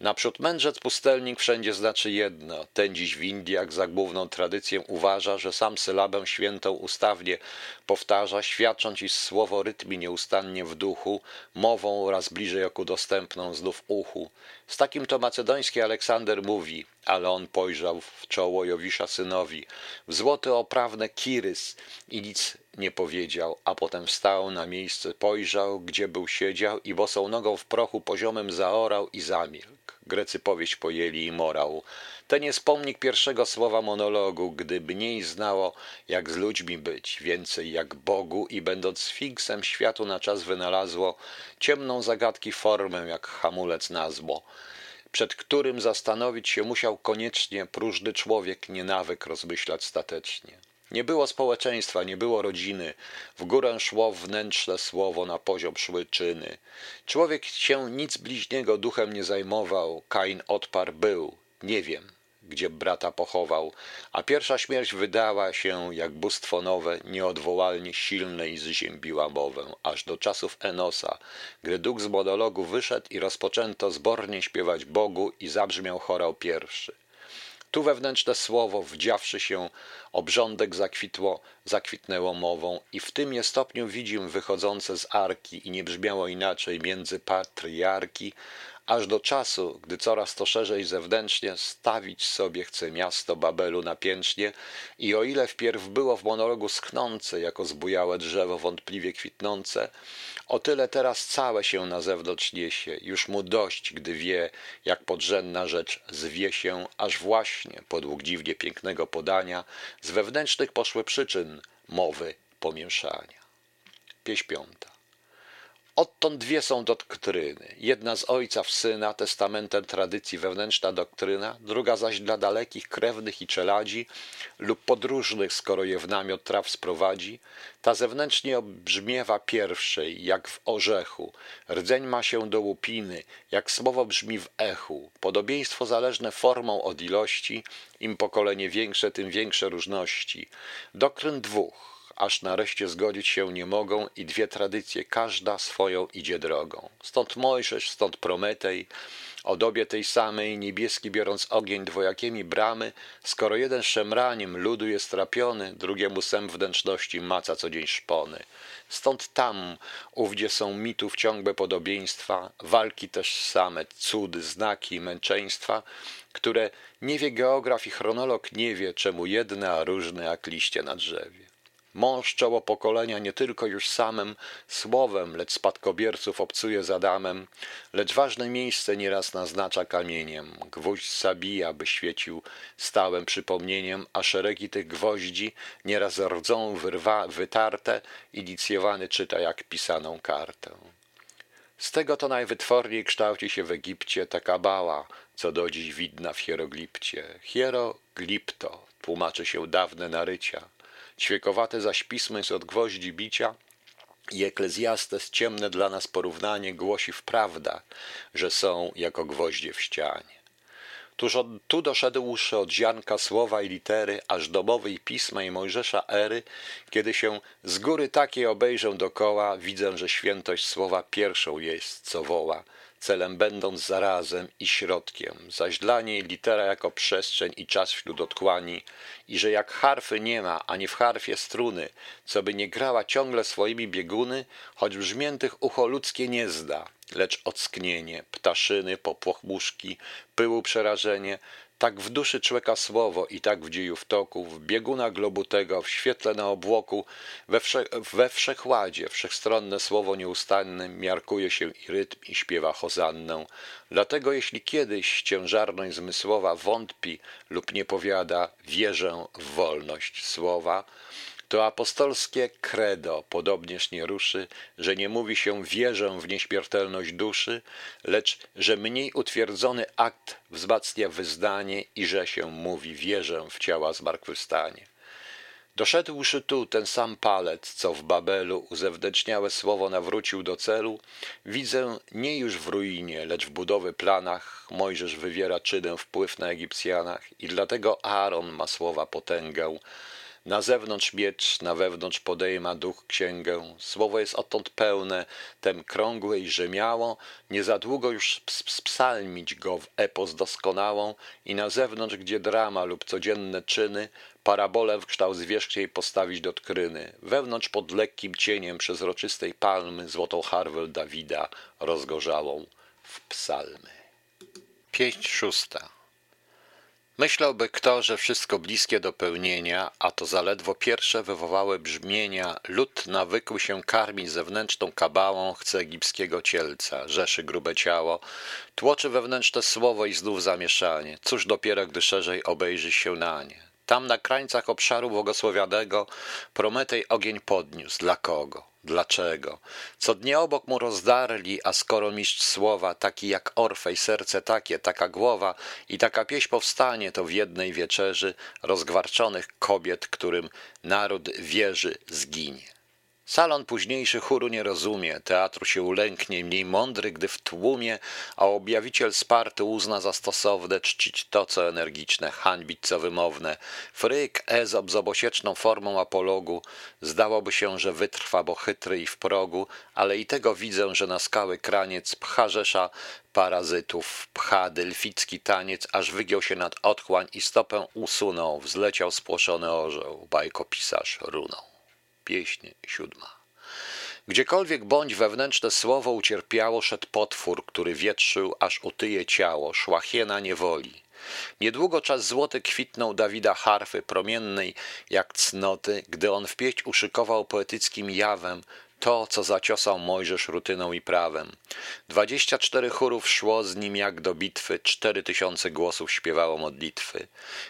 Naprzód mędrzec pustelnik wszędzie znaczy jedno. Ten dziś w Indiach za główną tradycję uważa, że sam sylabę świętą ustawnie powtarza, świadcząc, iż słowo rytmi nieustannie w duchu, mową oraz bliżej oku dostępną znów uchu. Z takim to macedoński Aleksander mówi, ale on pojrzał w czoło Jowisza synowi, w złoty oprawne kirys i nic nie powiedział, a potem wstał na miejsce, pojrzał, gdzie był siedział i bosą nogą w prochu poziomem zaorał i zamilkł. Grecy powieść pojęli i morał. Ten jest pomnik pierwszego słowa monologu, gdy mniej znało, jak z ludźmi być, więcej jak Bogu i będąc sfinksem światu na czas wynalazło ciemną zagadki formę, jak hamulec na zło przed którym zastanowić się musiał koniecznie próżny człowiek, nie nawyk rozmyślać statecznie. Nie było społeczeństwa, nie było rodziny. W górę szło wnętrzne słowo, na poziom szły czyny. Człowiek się nic bliźniego duchem nie zajmował. Kain odparł był. Nie wiem, gdzie brata pochował, a pierwsza śmierć wydała się, jak bóstwo nowe, nieodwołalnie silne i zziębiła mowę, aż do czasów Enosa, gdy duch z monologu wyszedł i rozpoczęto zbornie śpiewać Bogu i zabrzmiał chorał pierwszy. Tu wewnętrzne słowo, wdziawszy się, obrządek zakwitło, zakwitnęło mową i w tym je stopniu widzim wychodzące z arki i nie brzmiało inaczej między patriarki, aż do czasu, gdy coraz to szerzej zewnętrznie stawić sobie chce miasto Babelu napięcznie i o ile wpierw było w monologu schnące, jako zbujałe drzewo wątpliwie kwitnące, o tyle teraz całe się na zewnątrz niesie, już mu dość, gdy wie, jak podrzędna rzecz zwie się, aż właśnie, podług dziwnie pięknego podania, z wewnętrznych poszły przyczyn mowy pomieszania. Pieśń piąta. Odtąd dwie są doktryny. Jedna z ojca w syna, testamentem tradycji wewnętrzna doktryna, druga zaś dla dalekich krewnych i czeladzi lub podróżnych, skoro je w namiot traw sprowadzi. Ta zewnętrznie obrzmiewa pierwszej, jak w orzechu. Rdzeń ma się do łupiny, jak słowo brzmi w echu. Podobieństwo zależne formą od ilości, im pokolenie większe, tym większe różności. Doktryn dwóch aż nareszcie zgodzić się nie mogą i dwie tradycje, każda swoją idzie drogą. Stąd Mojżesz, stąd Prometej, o dobie tej samej, niebieski biorąc ogień dwojakiemi bramy, skoro jeden szemraniem ludu jest trapiony, drugiemu sem wnętrzności maca co dzień szpony. Stąd tam, ówdzie są mitów ciągłe podobieństwa, walki też same, cudy, znaki, męczeństwa, które nie wie geograf i chronolog nie wie, czemu jedne, a różne jak liście na drzewie. Mąż czoło pokolenia nie tylko już samym słowem, lecz spadkobierców obcuje z Adamem, lecz ważne miejsce nieraz naznacza kamieniem. Gwóźdź zabija, by świecił stałym przypomnieniem, a szeregi tych gwoździ nieraz rdzą wyrwa, wytarte, inicjowany czyta jak pisaną kartę. Z tego to najwytworniej kształci się w Egipcie ta kabała, co do dziś widna w hieroglipcie. Hieroglipto tłumaczy się dawne narycia ćwiekowate zaś pismo jest od gwoździ bicia i Eklezjastes ciemne dla nas porównanie głosi wprawda, że są jako gwoździe w ścianie. Tuż od, tu doszedłszy od ziarnka słowa i litery, aż do mowy i pisma i Mojżesza ery, kiedy się z góry takiej obejrzę dokoła, widzę, że świętość słowa pierwszą jest, co woła, celem będąc zarazem i środkiem, zaś dla niej litera jako przestrzeń i czas wśród otchłani, i że jak harfy nie ma, ani w harfie struny, co by nie grała ciągle swoimi bieguny, choć brzmiętych ucho ludzkie nie zda, lecz ocknienie, ptaszyny, popłochmuszki, pyłu przerażenie, tak w duszy człeka słowo i tak w dziejów toku, w bieguna globu tego, w świetle na obłoku, we, wsze, we wszechładzie, wszechstronne słowo nieustanne miarkuje się i rytm i śpiewa hozannę. Dlatego jeśli kiedyś ciężarność zmysłowa wątpi lub nie powiada, wierzę w wolność słowa, to apostolskie credo podobnież nie ruszy, że nie mówi się wierzę w nieśmiertelność duszy, lecz że mniej utwierdzony akt wzmacnia wyznanie i że się mówi wierzę w ciała zmartwychwstanie. Doszedłszy tu ten sam palec, co w Babelu uzewnętrzniałe słowo nawrócił do celu, widzę nie już w ruinie, lecz w budowy planach Mojżesz wywiera czynem wpływ na Egipcjanach i dlatego Aaron ma słowa potęgę, na zewnątrz miecz, na wewnątrz podejma duch księgę. Słowo jest odtąd pełne, tem krągłe i rzemiało. Nie za długo już spsalmić go w epos doskonałą i na zewnątrz, gdzie drama lub codzienne czyny, parabolę w kształt zwierzchniej postawić do tkryny. Wewnątrz pod lekkim cieniem przezroczystej palmy złotą harwę Dawida rozgorzałą w psalmy. Pieśń szósta. Myślałby kto, że wszystko bliskie do pełnienia, a to zaledwo pierwsze wywołały brzmienia, lud nawykł się karmić zewnętrzną kabałą, chce egipskiego cielca, rzeszy grube ciało, tłoczy wewnętrzne słowo i znów zamieszanie, cóż dopiero, gdy szerzej obejrzy się na nie. Tam na krańcach obszaru błogosławianego Prometej ogień podniósł. Dla kogo? Dlaczego? Co dnie obok mu rozdarli, a skoro mistrz słowa, taki jak Orfej, serce takie, taka głowa i taka pieśń powstanie, to w jednej wieczerzy rozgwarczonych kobiet, którym naród wierzy, zginie. Salon późniejszy chóru nie rozumie, teatru się ulęknie, mniej mądry, gdy w tłumie, a objawiciel sparty uzna za stosowne czcić to, co energiczne, hańbić, co wymowne. Fryk, Ezop z obosieczną formą apologu, zdałoby się, że wytrwa, bo chytry i w progu, ale i tego widzę, że na skały kraniec pcha rzesza parazytów, pcha delficki taniec, aż wygiął się nad otchłań i stopę usunął, wzleciał spłoszony orzeł, bajkopisarz runął. Pieśń siódma. Gdziekolwiek bądź wewnętrzne słowo ucierpiało, szedł potwór, który wietrzył, aż utyje ciało, szła hiena niewoli. Niedługo czas złoty kwitnął Dawida harfy, promiennej jak cnoty, gdy on w pieśń uszykował poetyckim jawem, to, co zaciosał Mojżesz rutyną i prawem. Dwadzieścia cztery chórów szło z nim jak do bitwy, cztery tysiące głosów śpiewało modlitwy.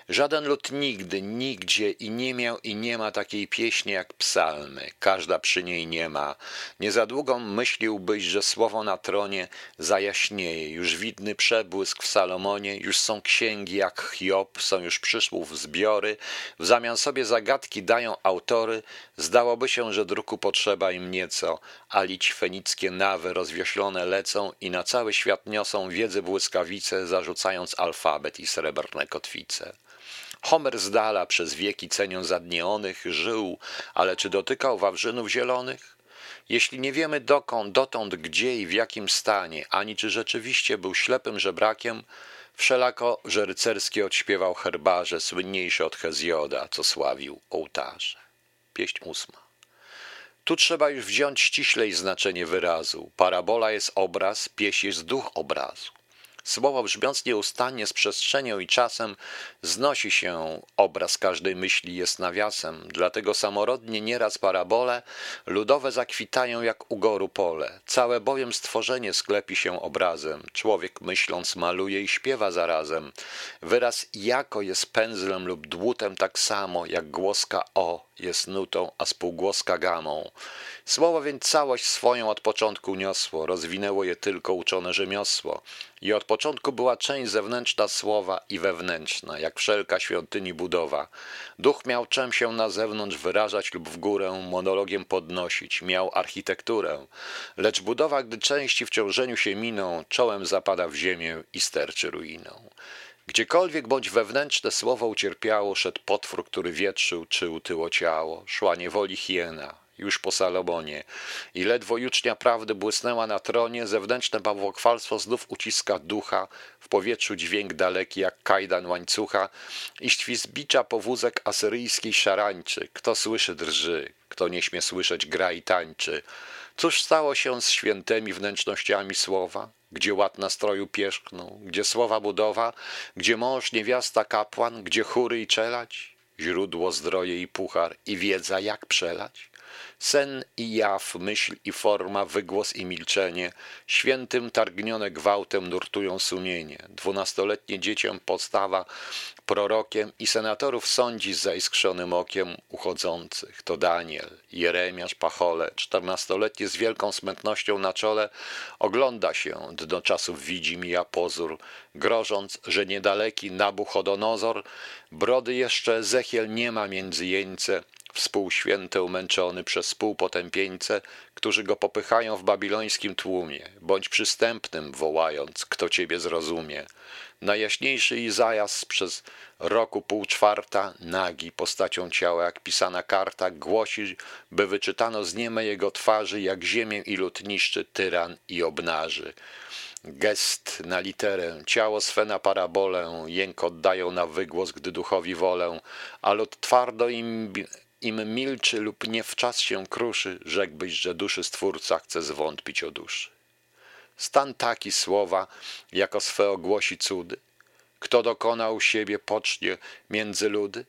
Żaden lud nigdy, nigdzie i nie miał i nie ma takiej pieśni jak psalmy, każda przy niej nie ma. Nie za długo myśliłbyś, że słowo na tronie zajaśnieje, już widny przebłysk w Salomonie, już są księgi jak Hiob, są już przyszłów zbiory, w zamian sobie zagadki dają autory, zdałoby się, że druku potrzeba im nieco, a lić fenickie nawy rozwioślone lecą i na cały świat niosą wiedzy błyskawice, zarzucając alfabet i srebrne kotwice. Homer z dala przez wieki cenią zadnieonych żył, ale czy dotykał wawrzynów zielonych? Jeśli nie wiemy dokąd, dotąd, gdzie i w jakim stanie, ani czy rzeczywiście był ślepym żebrakiem, wszelako, że rycerski odśpiewał herbarze, słynniejszy od Hezjoda, co sławił ołtarze. Pieśń ósma. Tu trzeba już wziąć ściślej znaczenie wyrazu. Parabola jest obraz, pieśń jest duch obrazu. Słowo brzmiąc nieustannie z przestrzenią i czasem znosi się, obraz każdej myśli jest nawiasem, dlatego samorodnie nieraz parabole ludowe zakwitają jak u goru pole. Całe bowiem stworzenie sklepi się obrazem, człowiek myśląc maluje i śpiewa zarazem. Wyraz jako jest pędzlem lub dłutem tak samo, jak głoska o jest nutą, a spółgłoska gamą. Słowo więc całość swoją od początku niosło, rozwinęło je tylko uczone rzemiosło. I od początku była część zewnętrzna słowa i wewnętrzna, jak wszelka świątyni budowa. Duch miał czym się na zewnątrz wyrażać lub w górę monologiem podnosić, miał architekturę. Lecz budowa, gdy części w ciążeniu się miną, czołem zapada w ziemię i sterczy ruiną. Gdziekolwiek bądź wewnętrzne słowo ucierpiało, szedł potwór, który wietrzył czy utyło ciało, szła niewoli hiena, już po Salomonie. I ledwo jucznia prawdy błysnęła na tronie, zewnętrzne bałwochwalstwo znów uciska ducha, w powietrzu dźwięk daleki jak kajdan łańcucha i świst bicza powózek asyryjskiej szarańczy. Kto słyszy drży, kto nie śmie słyszeć gra i tańczy. Cóż stało się z świętymi wnętrznościami słowa? Gdzie ład nastroju pierzchnął, gdzie słowa budowa, gdzie mąż, niewiasta, kapłan, gdzie chóry i czelać? Źródło, zdroje i puchar i wiedza jak przelać? Sen i jaw, myśl i forma, wygłos i milczenie, świętym targnione gwałtem nurtują sumienie. Dwunastoletnie dziecię podstawa prorokiem i senatorów sądzi z zaiskrzonym okiem uchodzących. To Daniel, Jeremiasz, Pachole, czternastoletnie z wielką smętnością na czole, ogląda się, dno czasów widzi mija pozór, grożąc, że niedaleki Nabuchodonozor, brody jeszcze Zechiel nie ma między jeńce, współświęte umęczony przez współpotępieńce, którzy go popychają w babilońskim tłumie, bądź przystępnym, wołając, kto ciebie zrozumie. Najjaśniejszy Izajas przez roku pół czwarta, nagi, postacią ciała jak pisana karta, głosi, by wyczytano z nieme jego twarzy, jak ziemię i lud niszczy tyran i obnaży. Gest na literę, ciało swe na parabolę, jęk oddają na wygłos, gdy duchowi wolę, a lud twardo im im milczy lub nie w czas się kruszy, rzekłbyś, że duszy Stwórca chce zwątpić o duszy. Stan taki słowa, jako swe ogłosi cudy. Kto dokonał siebie pocznie między ludy?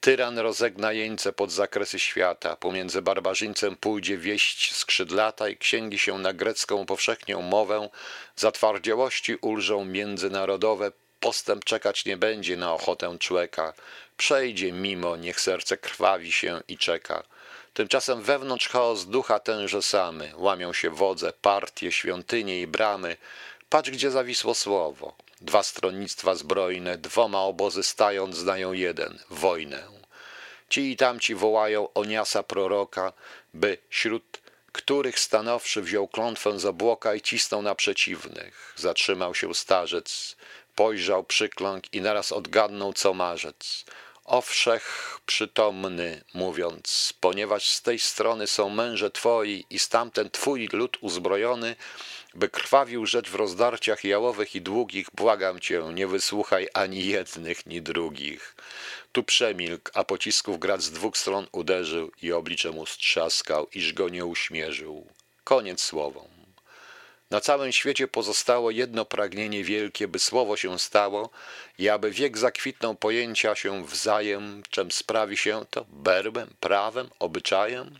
Tyran rozegna jeńce pod zakresy świata, pomiędzy barbarzyńcem pójdzie wieść skrzydlata i księgi się na grecką powszechnią mowę, zatwardziałości ulżą międzynarodowe, postęp czekać nie będzie na ochotę człowieka, przejdzie mimo, niech serce krwawi się i czeka. Tymczasem wewnątrz chaos ducha tenże samy, łamią się wodze, partie, świątynie i bramy. Patrz, gdzie zawisło słowo. Dwa stronnictwa zbrojne, dwoma obozy stając, znają jeden wojnę. Ci i tamci wołają o niasa proroka, by śród których stanowszy wziął klątwę z obłoka i cisnął na przeciwnych. Zatrzymał się starzec, pojrzał, przykląkł i naraz odgadnął, co marzec. O wszech przytomny, mówiąc, ponieważ z tej strony są męże twoi i stamten twój lud uzbrojony, by krwawił rzecz w rozdarciach jałowych i długich, błagam cię, nie wysłuchaj ani jednych, ni drugich. Tu przemilk, a pocisków grad z dwóch stron uderzył i oblicze mu strzaskał, iż go nie uśmierzył. Koniec słowom. Na całym świecie pozostało jedno pragnienie wielkie, by słowo się stało i aby wiek zakwitnął pojęcia się wzajem, czym sprawi się to? Berbem, prawem, obyczajem,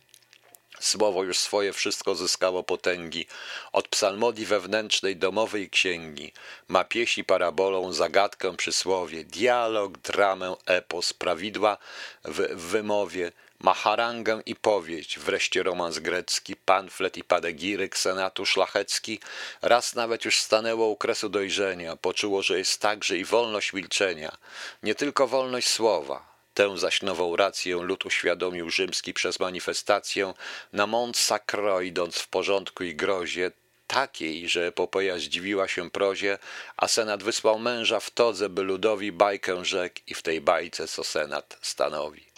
Słowo już swoje wszystko zyskało potęgi, od psalmodii wewnętrznej domowej księgi, ma pieśni parabolą, zagadkę przysłowie, dialog, dramę, epos, prawidła w, wymowie, ma harangę i powieść, wreszcie romans grecki, pamflet i padegiryk senatu szlachecki, raz nawet już stanęło u kresu dojrzenia, poczuło, że jest także i wolność milczenia, nie tylko wolność słowa, Tę zaś nową rację lud uświadomił rzymski przez manifestację na Mont Sacro idąc w porządku i grozie, takiej, że epopeja zdziwiła się prozie, a senat wysłał męża w todze, by ludowi bajkę rzekł i w tej bajce co senat stanowi.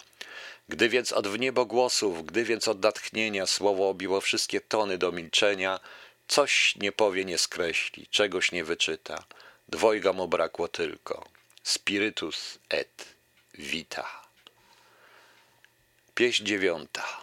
Gdy więc od wniebogłosów, gdy więc od natchnienia słowo obiło wszystkie tony do milczenia, coś nie powie, nie skreśli, czegoś nie wyczyta. Dwojga mu brakło tylko. Spiritus et wita. Pieśń dziewiąta.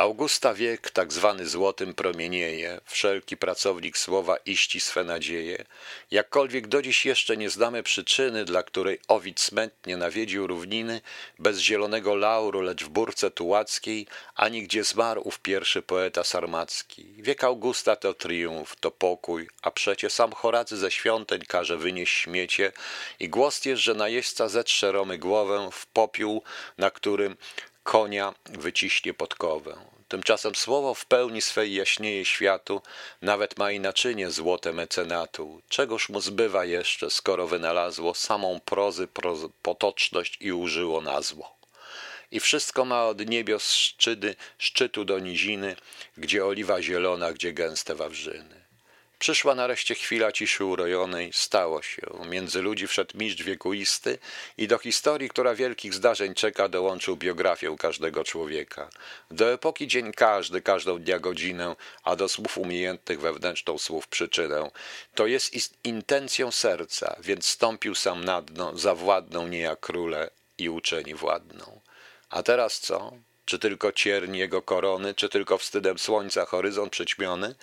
Augusta wiek, tak zwany złotym, promienieje, wszelki pracownik słowa iści swe nadzieje, jakkolwiek do dziś jeszcze nie znamy przyczyny, dla której Owid smętnie nawiedził równiny, bez zielonego lauru, lecz w burce tułackiej, ani gdzie zmarł ów pierwszy poeta sarmacki. Wiek Augusta to triumf, to pokój, a przecie sam Horacy ze świąteń każe wynieść śmiecie i głos jest, że najeźdźca zetrze Romy głowę w popiół, na którym konia wyciśnie podkowę. Tymczasem słowo w pełni swej jaśnieje światu, nawet ma i naczynie złote mecenatu. Czegoż mu zbywa jeszcze, skoro wynalazło samą prozy proz potoczność i użyło na zło. I wszystko ma od niebios szczydy, szczytu do niziny, gdzie oliwa zielona, gdzie gęste wawrzyny. Przyszła nareszcie chwila ciszy urojonej, stało się. Między ludzi wszedł mistrz wiekuisty i do historii, która wielkich zdarzeń czeka, dołączył biografię każdego człowieka. Do epoki dzień każdy, każdą dnia godzinę, a do słów umiejętnych wewnętrzną słów przyczynę. To jest intencją serca, więc stąpił sam na dno, zawładną nie jak króle i uczeni władną. A teraz co? Czy tylko cierń jego korony, czy tylko wstydem słońca horyzont przyćmiony,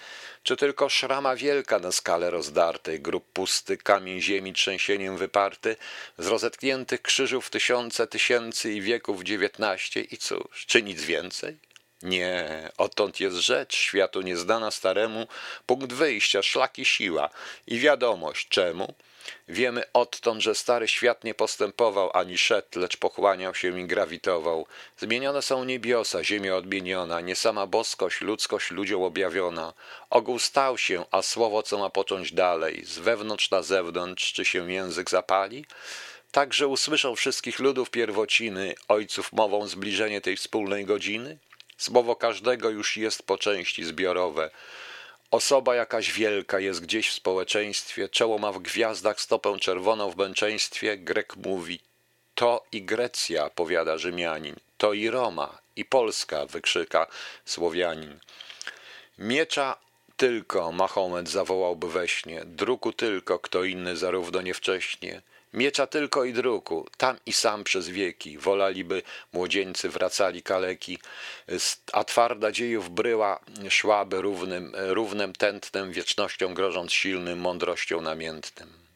czy tylko szrama wielka na skale rozdartej, grób pusty, kamień ziemi trzęsieniem wyparty, z rozetkniętych krzyżów tysiące tysięcy i wieków dziewiętnaście. I cóż, czy nic więcej? Nie, odtąd jest rzecz światu nieznana staremu, punkt wyjścia, szlaki siła i wiadomość czemu – Wiemy odtąd, że stary świat nie postępował ani szedł, lecz pochłaniał się i grawitował. Zmienione są niebiosa, ziemia odmieniona, nie sama boskość, ludzkość ludziom objawiona. Ogół stał się, a słowo co ma począć dalej, z wewnątrz na zewnątrz, czy się język zapali? Także usłyszą wszystkich ludów pierwociny, ojców mową zbliżenie tej wspólnej godziny? Słowo każdego już jest po części zbiorowe. Osoba jakaś wielka jest gdzieś w społeczeństwie, czoło ma w gwiazdach, stopę czerwoną w męczeństwie. Grek mówi, to i Grecja, powiada Rzymianin, to i Roma, i Polska, wykrzyka Słowianin. Miecza tylko, Mahomet zawołałby we śnie, druku tylko, kto inny zarówno niewcześnie. Miecza tylko i druku, tam i sam przez wieki, wolaliby młodzieńcy wracali kaleki, a twarda dziejów bryła szłaby równym, równym tętnem, wiecznością grożąc silnym, mądrością namiętnym.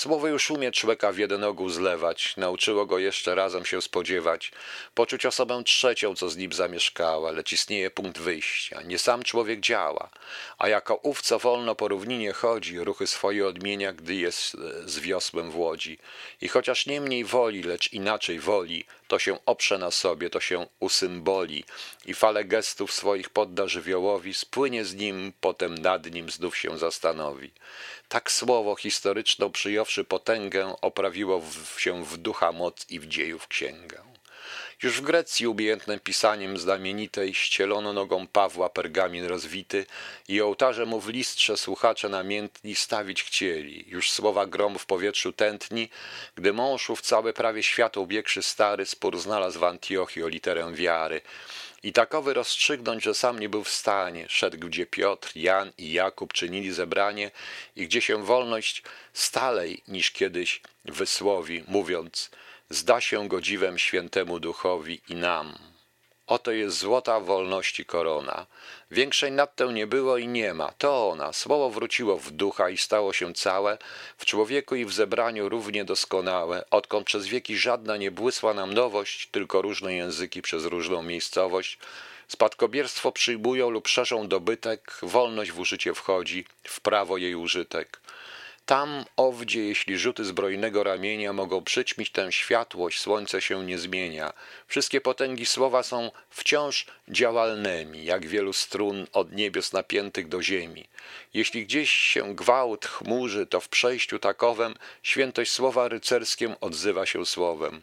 Słowo już umie człowieka w jeden ogół zlewać, nauczyło go jeszcze razem się spodziewać, poczuć osobę trzecią, co z nim zamieszkała, lecz istnieje punkt wyjścia. Nie sam człowiek działa, a jako ów, co wolno po równinie chodzi, ruchy swoje odmienia, gdy jest z wiosłem w łodzi. I chociaż nie mniej woli, lecz inaczej woli, to się oprze na sobie, to się usymboli i fale gestów swoich podda żywiołowi, spłynie z nim, potem nad nim znów się zastanowi. Tak słowo historyczną przyjąwszy potęgę, oprawiło w, się w ducha moc i w dziejów księgę. Już w Grecji umiejętnym pisaniem znamienitej ścielono nogą Pawła pergamin rozwity i ołtarze mu w listrze słuchacze namiętni stawić chcieli. Już słowa grom w powietrzu tętni, gdy mążów cały prawie świat ubiegszy stary spór znalazł w Antiochii o literę wiary. I takowy rozstrzygnąć, że sam nie był w stanie, szedł gdzie Piotr, Jan i Jakub czynili zebranie i gdzie się wolność stalej niż kiedyś wysłowi, mówiąc, zda się godziwem świętemu duchowi i nam. Oto jest złota wolności korona. Większej nad tę nie było i nie ma. To ona. Słowo wróciło w ducha i stało się całe, w człowieku i w zebraniu równie doskonałe, odkąd przez wieki żadna nie błysła nam nowość, tylko różne języki przez różną miejscowość. Spadkobierstwo przyjmują lub szerzą dobytek, wolność w użycie wchodzi, w prawo jej użytek. Tam, owdzie, jeśli rzuty zbrojnego ramienia mogą przyćmić tę światłość, słońce się nie zmienia. Wszystkie potęgi słowa są wciąż działalnymi, jak wielu strun od niebios napiętych do ziemi. Jeśli gdzieś się gwałt chmurzy, to w przejściu takowem świętość słowa rycerskiem odzywa się słowem.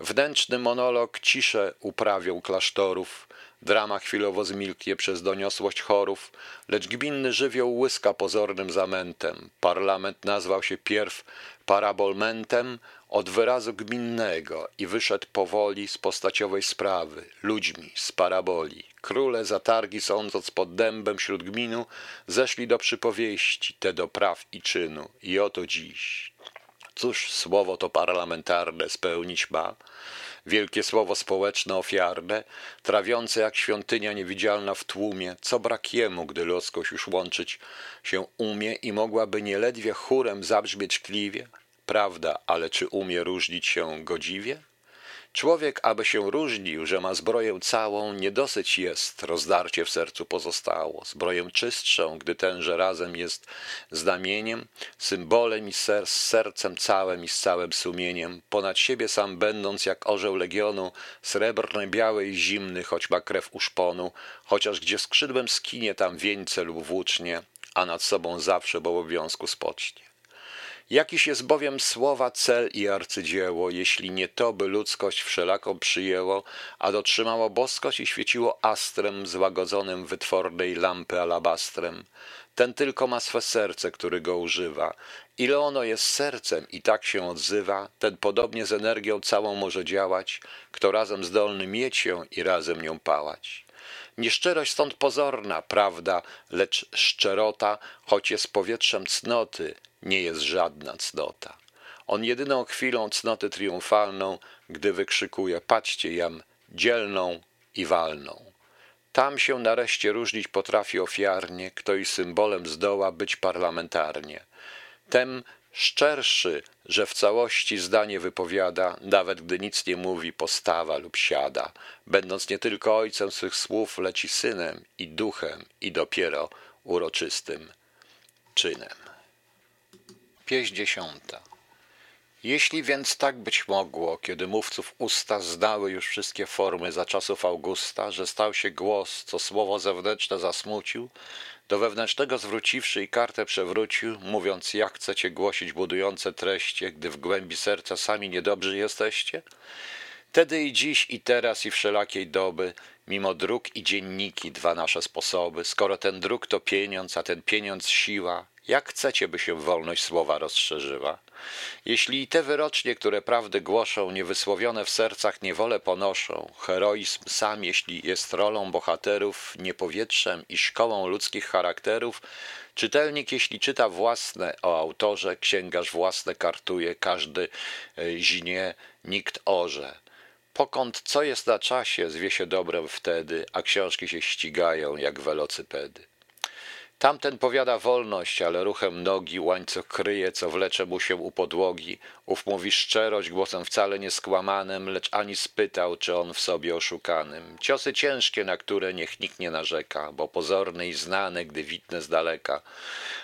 Wnętrzny monolog ciszę uprawią klasztorów, Drama chwilowo zmilknie przez doniosłość chorów, lecz gminny żywioł łyska pozornym zamętem. Parlament nazwał się pierw parabolmentem od wyrazu gminnego i wyszedł powoli z postaciowej sprawy, ludźmi, z paraboli. Króle zatargi sądząc pod dębem wśród gminu, zeszli do przypowieści, te do praw i czynu. I oto dziś. Cóż słowo to parlamentarne spełnić ma? Wielkie słowo społeczne ofiarne, trawiące jak świątynia niewidzialna w tłumie, co brak jemu, gdy ludzkość już łączyć się umie i mogłaby nieledwie chórem zabrzmieć kliwie? Prawda, ale czy umie różnić się godziwie? Człowiek, aby się różnił, że ma zbroję całą, niedosyć jest, rozdarcie w sercu pozostało. Zbroję czystszą, gdy tenże razem jest znamieniem, symbolem i ser, z sercem całym i z całym sumieniem, ponad siebie sam będąc jak orzeł legionu, srebrny, biały i zimny, choć ma krew u szponu, chociaż gdzie skrzydłem skinie tam wieńce lub włócznie, a nad sobą zawsze w obowiązku spocznie. Jakiś jest bowiem słowa cel i arcydzieło, jeśli nie to, by ludzkość wszelaką przyjęło, a dotrzymało boskość i świeciło astrem złagodzonym wytwornej lampy alabastrem. Ten tylko ma swe serce, który go używa. Ile ono jest sercem i tak się odzywa, ten podobnie z energią całą może działać, kto razem zdolny mieć ją i razem nią pałać. Nieszczerość stąd pozorna, prawda, lecz szczerota, choć jest powietrzem cnoty, nie jest żadna cnota. On jedyną chwilą cnoty triumfalną, gdy wykrzykuje: Patrzcie, jam dzielną i walną. Tam się nareszcie różnić potrafi ofiarnie, kto i symbolem zdoła być parlamentarnie. Tem szczerszy, że w całości zdanie wypowiada, nawet gdy nic nie mówi, postawa lub siada, będąc nie tylko ojcem swych słów, lecz i synem, i duchem, i dopiero uroczystym czynem. Pieśń dziesiąta. Jeśli więc tak być mogło, kiedy mówców usta zdały już wszystkie formy za czasów Augusta, że stał się głos, co słowo zewnętrzne zasmucił, do wewnętrznego zwróciwszy i kartę przewrócił, mówiąc, jak chcecie głosić budujące treści, gdy w głębi serca sami niedobrzy jesteście? Tedy i dziś, i teraz, i wszelakiej doby, mimo dróg i dzienniki, dwa nasze sposoby, skoro ten druk to pieniądz, a ten pieniądz siła, jak chcecie, by się wolność słowa rozszerzyła? Jeśli te wyrocznie, które prawdy głoszą, niewysłowione w sercach niewolę ponoszą, heroizm sam, jeśli jest rolą bohaterów, nie powietrzem i szkołą ludzkich charakterów, czytelnik, jeśli czyta własne o autorze, księgarz własne kartuje, każdy e, zinie, nikt orze. Pokąd co jest na czasie, zwie się dobrem wtedy, a książki się ścigają jak welocypedy. Tamten powiada wolność, ale ruchem nogi łańcuch kryje, co wlecze mu się u podłogi. Ów mówi szczerość głosem wcale nie skłamanym, lecz ani spytał, czy on w sobie oszukanym. Ciosy ciężkie, na które niech nikt nie narzeka, bo pozorny i znany, gdy widne z daleka.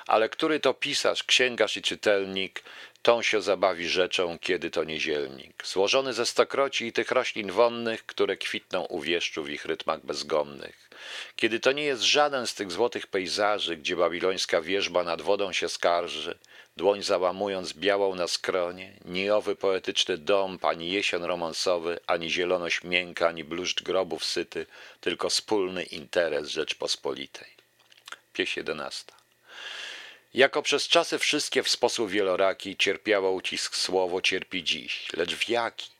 Ale który to pisarz, księgarz i czytelnik, tą się zabawi rzeczą, kiedy to niezielnik, złożony ze stokroci i tych roślin wonnych, które kwitną u wieszczu w ich rytmach bezgomnych. Kiedy to nie jest żaden z tych złotych pejzaży, gdzie babilońska wierzba nad wodą się skarży, dłoń załamując białą na skronie, ni owy poetyczny dom, ani jesion romansowy, ani zieloność miękka, ani bluszcz grobów syty, tylko wspólny interes Rzeczpospolitej. Pieś jedenasta. Jako przez czasy wszystkie w sposób wieloraki cierpiało ucisk słowo, cierpi dziś, lecz w jaki?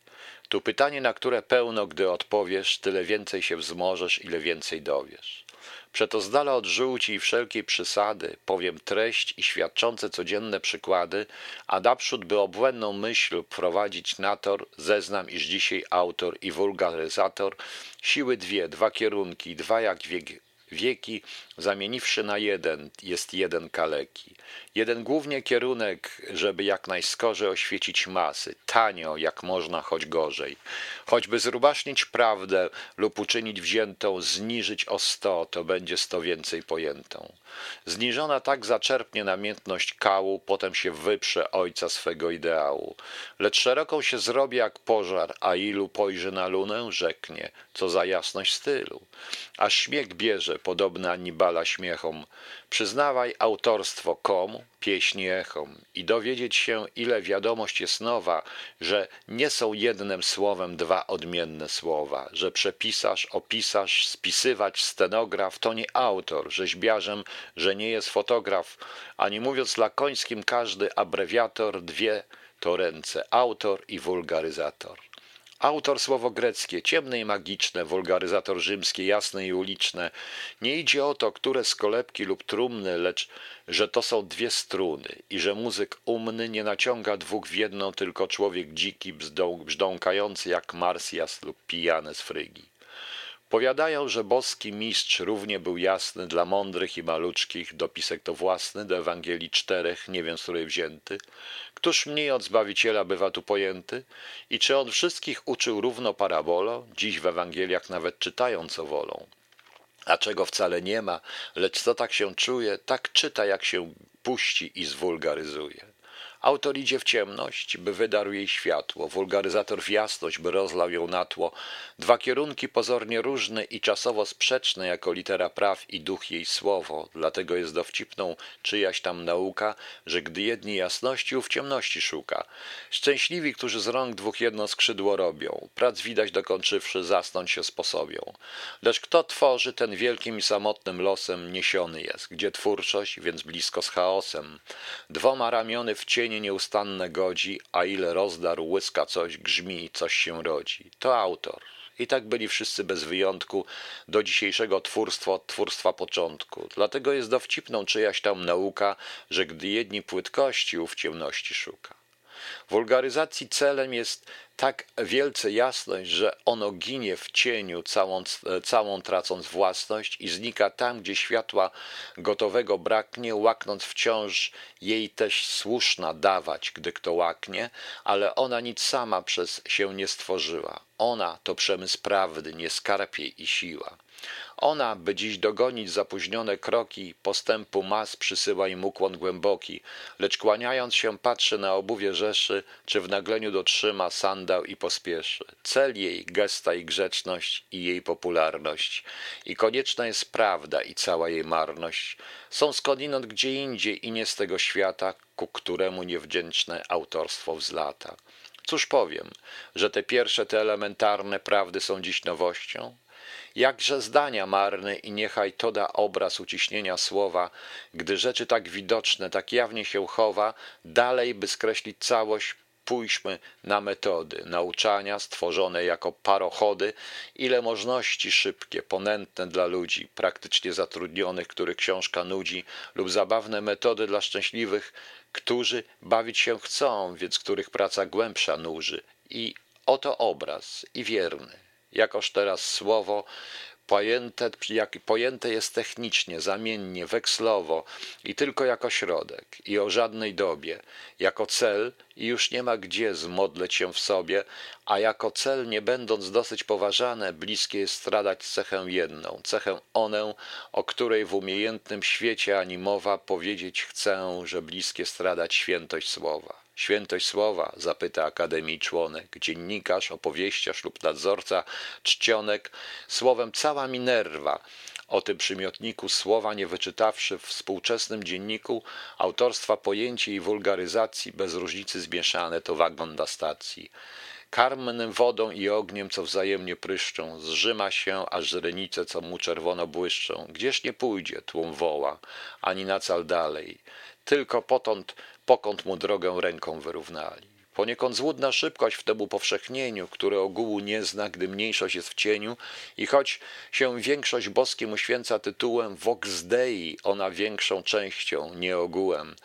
Tu pytanie, na które pełno, gdy odpowiesz, tyle więcej się wzmożesz, ile więcej dowiesz. Przeto z dala od żółci i wszelkiej przysady powiem treść i świadczące codzienne przykłady, a naprzód, by obłędną myśl prowadzić na tor, zeznam, iż dzisiaj autor i wulgaryzator siły dwie, dwa kierunki, dwa jak wiek, wieki, zamieniwszy na jeden, jest jeden kaleki. Jeden głównie kierunek, żeby jak najskorzej oświecić masy, tanio, jak można, choć gorzej. Choćby zrubasznić prawdę lub uczynić wziętą, zniżyć o sto, to będzie sto więcej pojętą. Zniżona tak zaczerpnie namiętność kału, potem się wyprze ojca swego ideału. Lecz szeroką się zrobi jak pożar, a ilu pojrzy na lunę, rzeknie, co za jasność stylu. A śmiech bierze, podobny Annibala śmiechom. Przyznawaj autorstwo komu, pieśni echom i dowiedzieć się, ile wiadomość jest nowa, że nie są jednym słowem dwa odmienne słowa, że przepisarz, opisarz, spisywać, stenograf to nie autor, rzeźbiarzem, że nie jest fotograf, ani mówiąc lakońskim każdy abrewiator, dwie to ręce, autor i wulgaryzator. Autor słowo greckie, ciemne i magiczne, wulgaryzator rzymskie, jasne i uliczne. Nie idzie o to, które z kolebki lub trumny, lecz że to są dwie struny i że muzyk umny nie naciąga dwóch w jedną, tylko człowiek dziki, brzdąkający jak Marsjas lub pijany z frygi. Powiadają, że boski mistrz równie był jasny dla mądrych i maluczkich, dopisek to własny, do Ewangelii czterech, nie wiem z której wzięty. Któż mniej od Zbawiciela bywa tu pojęty? I czy on wszystkich uczył równo parabolo? Dziś w Ewangeliach nawet czytają, co wolą. A czego wcale nie ma, lecz co tak się czuje, tak czyta, jak się puści i zwulgaryzuje. Autor idzie w ciemność, by wydarł jej światło, wulgaryzator w jasność, by rozlał ją na tło. Dwa kierunki pozornie różne i czasowo sprzeczne jako litera praw i duch jej słowo, dlatego jest dowcipną czyjaś tam nauka, że gdy jedni jasności, ów ciemności szuka. Szczęśliwi, którzy z rąk dwóch jedno skrzydło robią, prac widać dokończywszy, zasnąć się sposobią. Lecz kto tworzy, ten wielkim i samotnym losem niesiony jest, gdzie twórczość, więc blisko z chaosem. Dwoma ramiony w cień nieustanne godzi, a ile rozdarł łyska coś, grzmi, coś się rodzi. To autor. I tak byli wszyscy bez wyjątku do dzisiejszego twórstwa od twórstwa początku. Dlatego jest dowcipną czyjaś tam nauka, że gdy jedni płytkości, ów ciemności szuka. Wulgaryzacji celem jest tak wielce jasność, że ono ginie w cieniu, całą, całą tracąc własność i znika tam, gdzie światła gotowego braknie, łaknąc wciąż jej też słuszna dawać, gdy kto łaknie, ale ona nic sama przez się nie stworzyła. Ona to przemysł prawdy, nie skarpie i siła. Ona, by dziś dogonić zapóźnione kroki, postępu mas przysyła im ukłon głęboki, lecz kłaniając się patrzy na obuwie rzeszy, czy w nagleniu dotrzyma sandał i pospieszy. Cel jej, gesta i grzeczność i jej popularność. I konieczna jest prawda i cała jej marność. Są skądinąd gdzie indziej i nie z tego świata, ku któremu niewdzięczne autorstwo wzlata. Cóż powiem, że te pierwsze, te elementarne prawdy są dziś nowością? Jakże zdania marne i niechaj to da obraz uciśnienia słowa, gdy rzeczy tak widoczne, tak jawnie się chowa, dalej, by skreślić całość, pójdźmy na metody nauczania stworzone jako parochody, ile możności szybkie, ponętne dla ludzi, praktycznie zatrudnionych, których książka nudzi, lub zabawne metody dla szczęśliwych, którzy bawić się chcą, więc których praca głębsza nuży. I oto obraz, i wierny jakoż teraz słowo pojęte, jak, pojęte jest technicznie, zamiennie, wekslowo i tylko jako środek i o żadnej dobie, jako cel i już nie ma gdzie zmodleć się w sobie, a jako cel nie będąc dosyć poważane, bliskie jest stradać cechę jedną, cechę onę, o której w umiejętnym świecie ani mowa powiedzieć chcę, że bliskie stradać świętość słowa. Świętość słowa, zapyta Akademii członek, dziennikarz, opowieściarz lub nadzorca, czcionek, słowem cała Minerva, o tym przymiotniku słowa nie wyczytawszy w współczesnym dzienniku autorstwa pojęcie i wulgaryzacji bez różnicy zmieszane to wagon na stacji. Karmnym wodą i ogniem, co wzajemnie pryszczą, zrzyma się, aż źrenice, co mu czerwono błyszczą. Gdzież nie pójdzie, tłum woła, ani na cal dalej. Tylko potąd, pokąd mu drogę ręką wyrównali. Poniekąd złudna szybkość w temu powszechnieniu, które ogółu nie zna, gdy mniejszość jest w cieniu i choć się większość boskim uświęca tytułem vox dei, ona większą częścią, nie ogółem.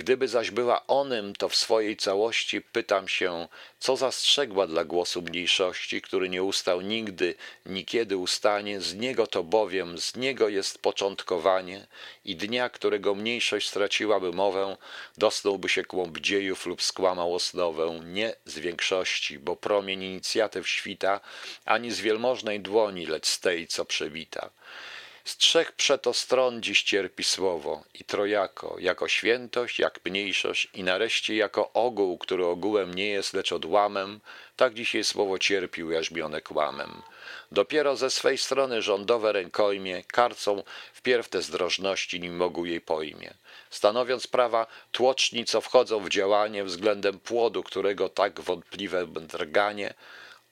Gdyby zaś była onym, to w swojej całości pytam się, co zastrzegła dla głosu mniejszości, który nie ustał nigdy, niekiedy ustanie, z niego to bowiem, z niego jest początkowanie i dnia, którego mniejszość straciłaby mowę, dostąłby się kłąb dziejów lub skłamał osnowę, nie z większości, bo promień inicjatyw świta, ani z wielmożnej dłoni, lecz z tej, co przebita. Z trzech przeto stron dziś cierpi słowo i trojako, jako świętość, jak mniejszość i nareszcie jako ogół, który ogółem nie jest, lecz odłamem, tak dzisiaj słowo cierpi ujarzmione kłamem. Dopiero ze swej strony rządowe rękojmie karcą wpierw te zdrożności, nim mogą jej pojmie. Stanowiąc prawa tłoczni, co wchodzą w działanie względem płodu, którego tak wątpliwe drganie,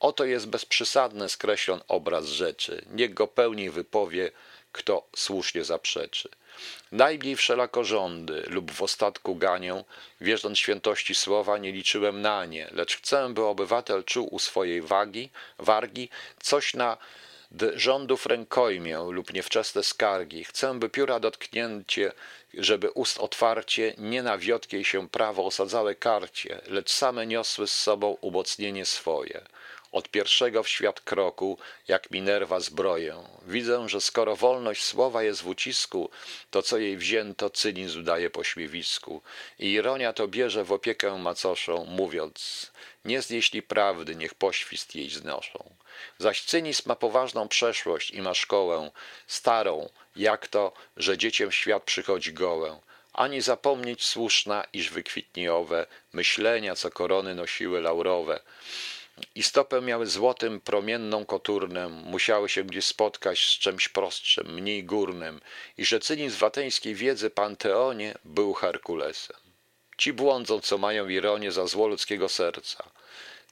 oto jest bezprzysadny skreślon obraz rzeczy. Niech go pełniej wypowie kto słusznie zaprzeczy. Najmniej wszelako rządy lub w ostatku ganię, wierząc świętości słowa, nie liczyłem na nie, lecz chcę, by obywatel czuł u swojej wagi, wargi coś na rządów rękojmię lub niewczesne skargi. Chcę, by pióra dotknięcie, żeby ust otwarcie nie na wiotkiej się prawo osadzałe karcie, lecz same niosły z sobą umocnienie swoje od pierwszego w świat kroku, jak Minerva zbroję. Widzę, że skoro wolność słowa jest w ucisku, to co jej wzięto, cynizm daje pośmiewisku. I ironia to bierze w opiekę macoszą, mówiąc, nie znieśli prawdy, niech poświst jej znoszą. Zaś cynizm ma poważną przeszłość i ma szkołę, starą, jak to, że dzieciem świat przychodzi gołę ani zapomnieć słuszna, iż wykwitnie owe myślenia, co korony nosiły laurowe i stopę miały złotym, promienną koturnę, musiały się gdzieś spotkać z czymś prostszym, mniej górnym, i że cynizm w ateńskiej wiedzy Panteonie był Herkulesem. Ci błądzą, co mają ironię za zło ludzkiego serca.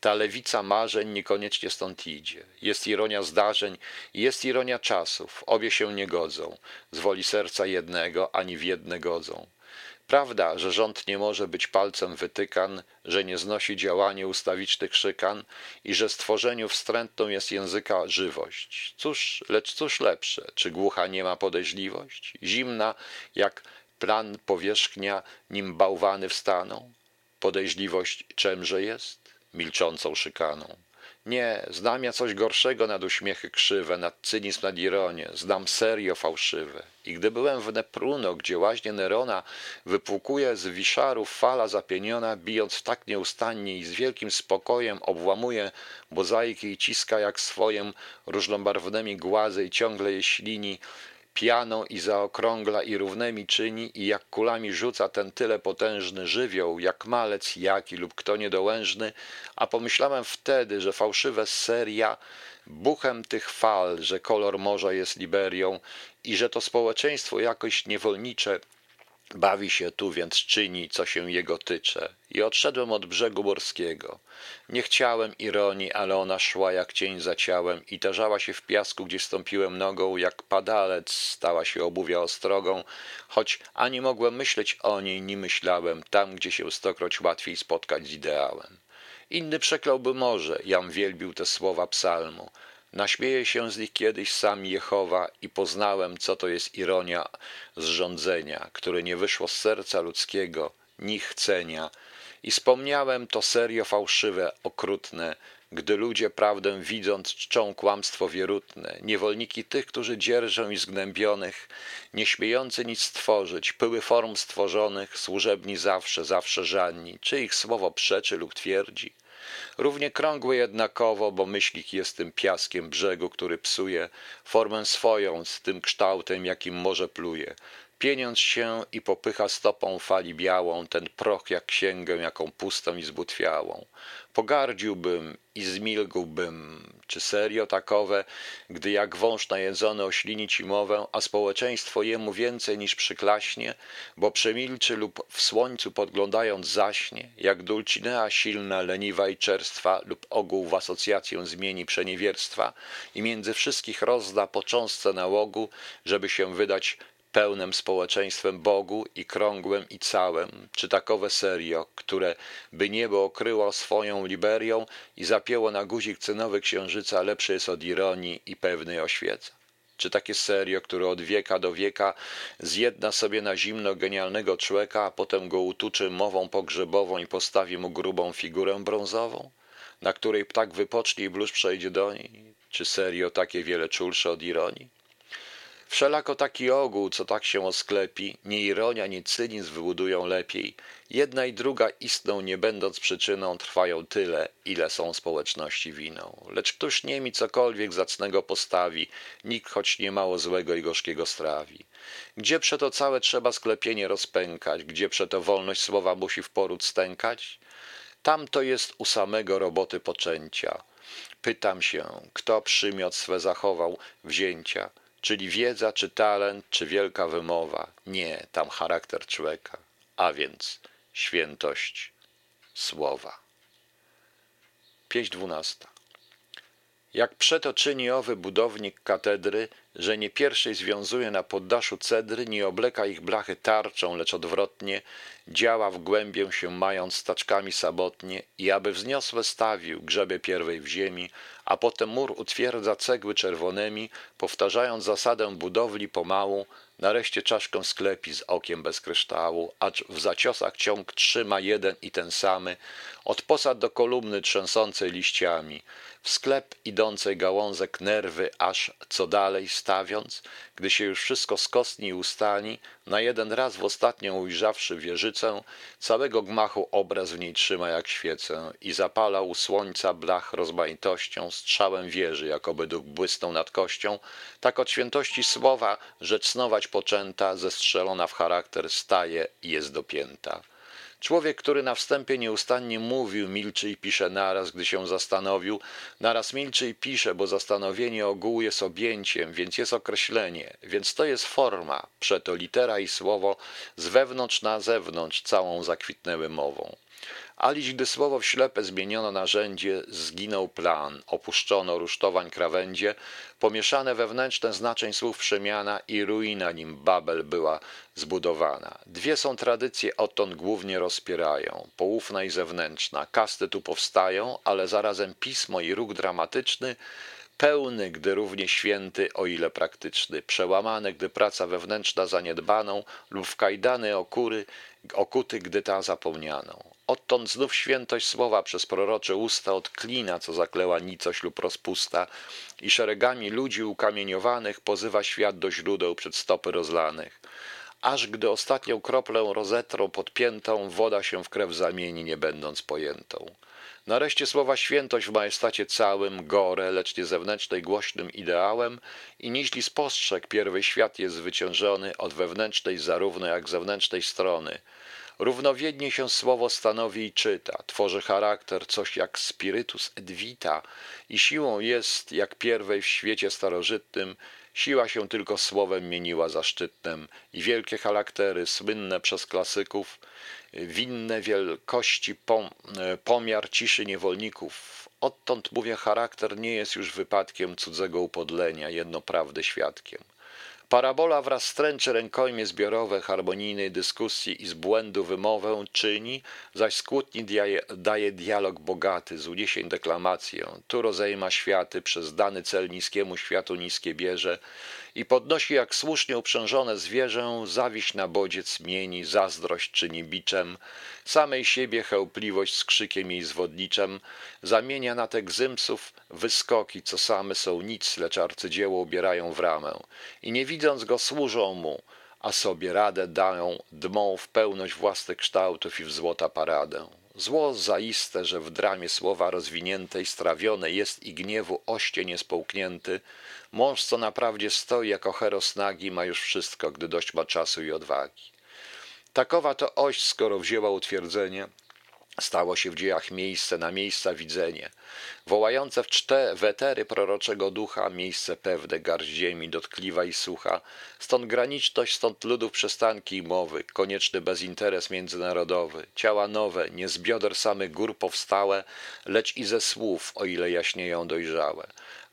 Ta lewica marzeń niekoniecznie stąd idzie. Jest ironia zdarzeń i jest ironia czasów. Obie się nie godzą. Z woli serca jednego ani w jedne godzą. Prawda, że rząd nie może być palcem wytykan, że nie znosi działanie ustawicznych szykan i że stworzeniu wstrętną jest języka żywość. Cóż, lecz cóż lepsze, czy głucha nie ma podejrzliwość? Zimna, jak plan powierzchnia, nim bałwany wstaną? Podejrzliwość czemże jest? Milczącą szykaną. Nie, znam ja coś gorszego nad uśmiechy krzywe, nad cynizm, nad ironię. Znam serio fałszywe. I gdy byłem w Nepruno, gdzie łaźnie Nerona wypłukuje z wiszarów fala zapieniona, bijąc tak nieustannie i z wielkim spokojem obłamuje mozaiki i ciska jak swojem różnobarwnymi głazy i ciągle je ślini, pianą i zaokrągla i równemi czyni i jak kulami rzuca ten tyle potężny żywioł, jak malec jaki lub kto niedołężny, a pomyślałem wtedy, że fałszywe seria buchem tych fal, że kolor morza jest Liberią i że to społeczeństwo jakoś niewolnicze Bawi się tu, więc czyni, co się jego tycze. I odszedłem od brzegu morskiego. Nie chciałem ironii, ale ona szła jak cień za ciałem i tarzała się w piasku, gdzie stąpiłem nogą, jak padalec stała się obuwia ostrogą, choć ani mogłem myśleć o niej, ni myślałem, tam, gdzie się stokroć łatwiej spotkać z ideałem. Inny przekląłby może, jam wielbił te słowa psalmu. Naśmieje się z nich kiedyś sam Jehowa i poznałem, co to jest ironia zrządzenia, które nie wyszło z serca ludzkiego, ni chcenia. I wspomniałem to serio fałszywe, okrutne, gdy ludzie prawdę widząc czczą kłamstwo wierutne, niewolniki tych, którzy dzierżą i zgnębionych, nie śmiejący nic stworzyć, pyły form stworzonych, służebni zawsze, zawsze żadni, czy ich słowo przeczy lub twierdzi. Równie krągły jednakowo, bo myślik jest tym piaskiem brzegu, który psuje formę swoją z tym kształtem, jakim morze pluje. pieniąc się i popycha stopą fali białą ten proch jak księgę, jaką pustą i zbutwiałą. Pogardziłbym i zmilgłbym, czy serio takowe, gdy jak wąż najedzony oślini ci mowę, a społeczeństwo jemu więcej niż przyklaśnie, bo przemilczy lub w słońcu podglądając zaśnie, jak dulcinea silna, leniwa i czerstwa lub ogół w asocjację zmieni przeniewierstwa i między wszystkich rozda po cząstce nałogu, żeby się wydać pełnym społeczeństwem Bogu i krągłym i całym, czy takowe serio, które by niebo okryło swoją liberią i zapięło na guzik cenowy księżyca, lepsze jest od ironii i pewnej oświeca. Czy takie serio, które od wieka do wieka zjedna sobie na zimno genialnego człowieka, a potem go utuczy mową pogrzebową i postawi mu grubą figurę brązową, na której ptak wypocznie i blusz przejdzie do niej? Czy serio takie wiele czulsze od ironii? Wszelako taki ogół, co tak się osklepi, nie ironia, nie cynizm wybudują lepiej. Jedna i druga istną, nie będąc przyczyną, trwają tyle, ile są społeczności winą. Lecz któż nie mi cokolwiek zacnego postawi, nikt choć nie mało złego i gorzkiego strawi. Gdzie przeto całe trzeba sklepienie rozpękać, gdzie przeto wolność słowa musi w poród stękać? Tam to jest u samego roboty poczęcia. Pytam się, kto przymiot swe zachował wzięcia – czyli wiedza, czy talent, czy wielka wymowa. Nie, tam charakter człowieka, a więc świętość słowa. Pieśń dwunasta. Jak przeto czyni owy budownik katedry, że nie pierwszej związuje na poddaszu cedry, nie obleka ich blachy tarczą, lecz odwrotnie, działa w głębię się mając staczkami samotnie i aby wzniosłe stawił grzebie pierwej w ziemi, a potem mur utwierdza cegły czerwonymi, powtarzając zasadę budowli pomału, nareszcie czaszkę sklepi z okiem bez kryształu, acz w zaciosach ciąg trzyma jeden i ten samy, od posad do kolumny trzęsącej liściami, w sklep idącej gałązek nerwy, aż co dalej stawiąc, gdy się już wszystko skostni i ustali, na jeden raz w ostatnią ujrzawszy wieżycę, całego gmachu obraz w niej trzyma jak świecę i zapala u słońca blach rozmaitością, strzałem wieży, jakoby duch błysnął nad kością, tak od świętości słowa rzecz snować poczęta, zestrzelona w charakter, staje i jest dopięta. Człowiek, który na wstępie nieustannie mówił, milczy i pisze naraz, gdy się zastanowił, naraz milczy i pisze, bo zastanowienie ogółu jest objęciem, więc jest określenie, więc to jest forma, przeto litera i słowo z wewnątrz na zewnątrz całą zakwitnęły mową. Alić, gdy słowo w ślepe zmieniono narzędzie, zginął plan, opuszczono rusztowań krawędzie, pomieszane wewnętrzne znaczeń słów przemiana i ruina nim Babel była zbudowana. Dwie są tradycje odtąd głównie rozpierają, poufna i zewnętrzna. Kasty tu powstają, ale zarazem pismo i ruch dramatyczny pełny, gdy równie święty, o ile praktyczny, przełamany, gdy praca wewnętrzna zaniedbaną lub w kajdany okury, okuty, gdy ta zapomnianą. Odtąd znów świętość słowa przez prorocze usta odklina, co zakleła nicość lub rozpusta i szeregami ludzi ukamieniowanych pozywa świat do źródeł przed stopy rozlanych. Aż gdy ostatnią kroplę rozetrą podpiętą, woda się w krew zamieni, nie będąc pojętą. Nareszcie słowa świętość w majestacie całym, gore, lecz nie zewnętrznej głośnym ideałem i niźli spostrzeg pierwej świat jest zwyciężony od wewnętrznej zarówno jak zewnętrznej strony – Równowiednie się słowo stanowi i czyta, tworzy charakter, coś jak spiritus et vita i siłą jest, jak pierwej w świecie starożytnym, siła się tylko słowem mieniła zaszczytnem i wielkie charaktery, słynne przez klasyków, winne wielkości pom pomiar ciszy niewolników. Odtąd mówię, charakter nie jest już wypadkiem cudzego upodlenia, jedno prawdy świadkiem. Parabola wraz stręczy rękojmie zbiorowe harmonijnej dyskusji i z błędu wymowę czyni, zaś z kłótni daje, dialog bogaty, z uniesień deklamację. Tu rozejma światy, przez dany cel niskiemu światu niskie bierze i podnosi jak słusznie uprzężone zwierzę, zawiść na bodziec mieni, zazdrość czyni biczem, samej siebie chełpliwość z krzykiem jej zwodniczem, zamienia na te gzymsów wyskoki, co same są nic, lecz arcydzieło ubierają w ramę i nie widząc go służą mu, a sobie radę dają, dmą w pełność własnych kształtów i w złota paradę. Zło zaiste, że w dramie słowa rozwiniętej strawione jest i gniewu oście niespołknięty, mąż co naprawdę stoi jako heros nagi ma już wszystko, gdy dość ma czasu i odwagi. Takowa to oś, skoro wzięła utwierdzenie, Stało się w dziejach miejsce na miejsca widzenie, wołające w czte wetery proroczego ducha, miejsce pewne, garść ziemi, dotkliwa i sucha, stąd graniczność, stąd ludów przestanki i mowy, konieczny bezinteres międzynarodowy, ciała nowe, nie z bioder samych gór powstałe, lecz i ze słów, o ile jaśnieją dojrzałe.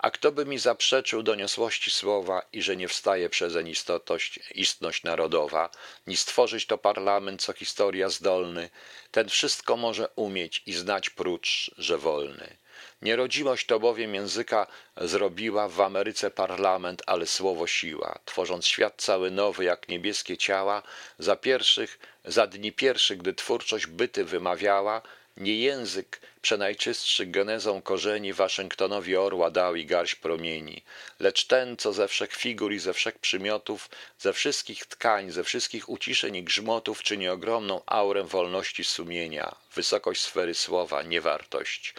A kto by mi zaprzeczył doniosłości słowa i że nie wstaje przezeń istotość, istność narodowa, ni stworzyć to parlament, co historia zdolny, ten wszystko może umieć i znać prócz, że wolny. Nierodzimość to bowiem języka zrobiła w Ameryce parlament, ale słowo siła, tworząc świat cały nowy jak niebieskie ciała, za pierwszych, za dni pierwszych, gdy twórczość byty wymawiała, nie język przenajczystszy genezą korzeni Waszyngtonowi orła dał i garść promieni, lecz ten, co ze wszech figur i ze wszech przymiotów, ze wszystkich tkań, ze wszystkich uciszeń i grzmotów czyni ogromną aurę wolności sumienia, wysokość sfery słowa, niewartość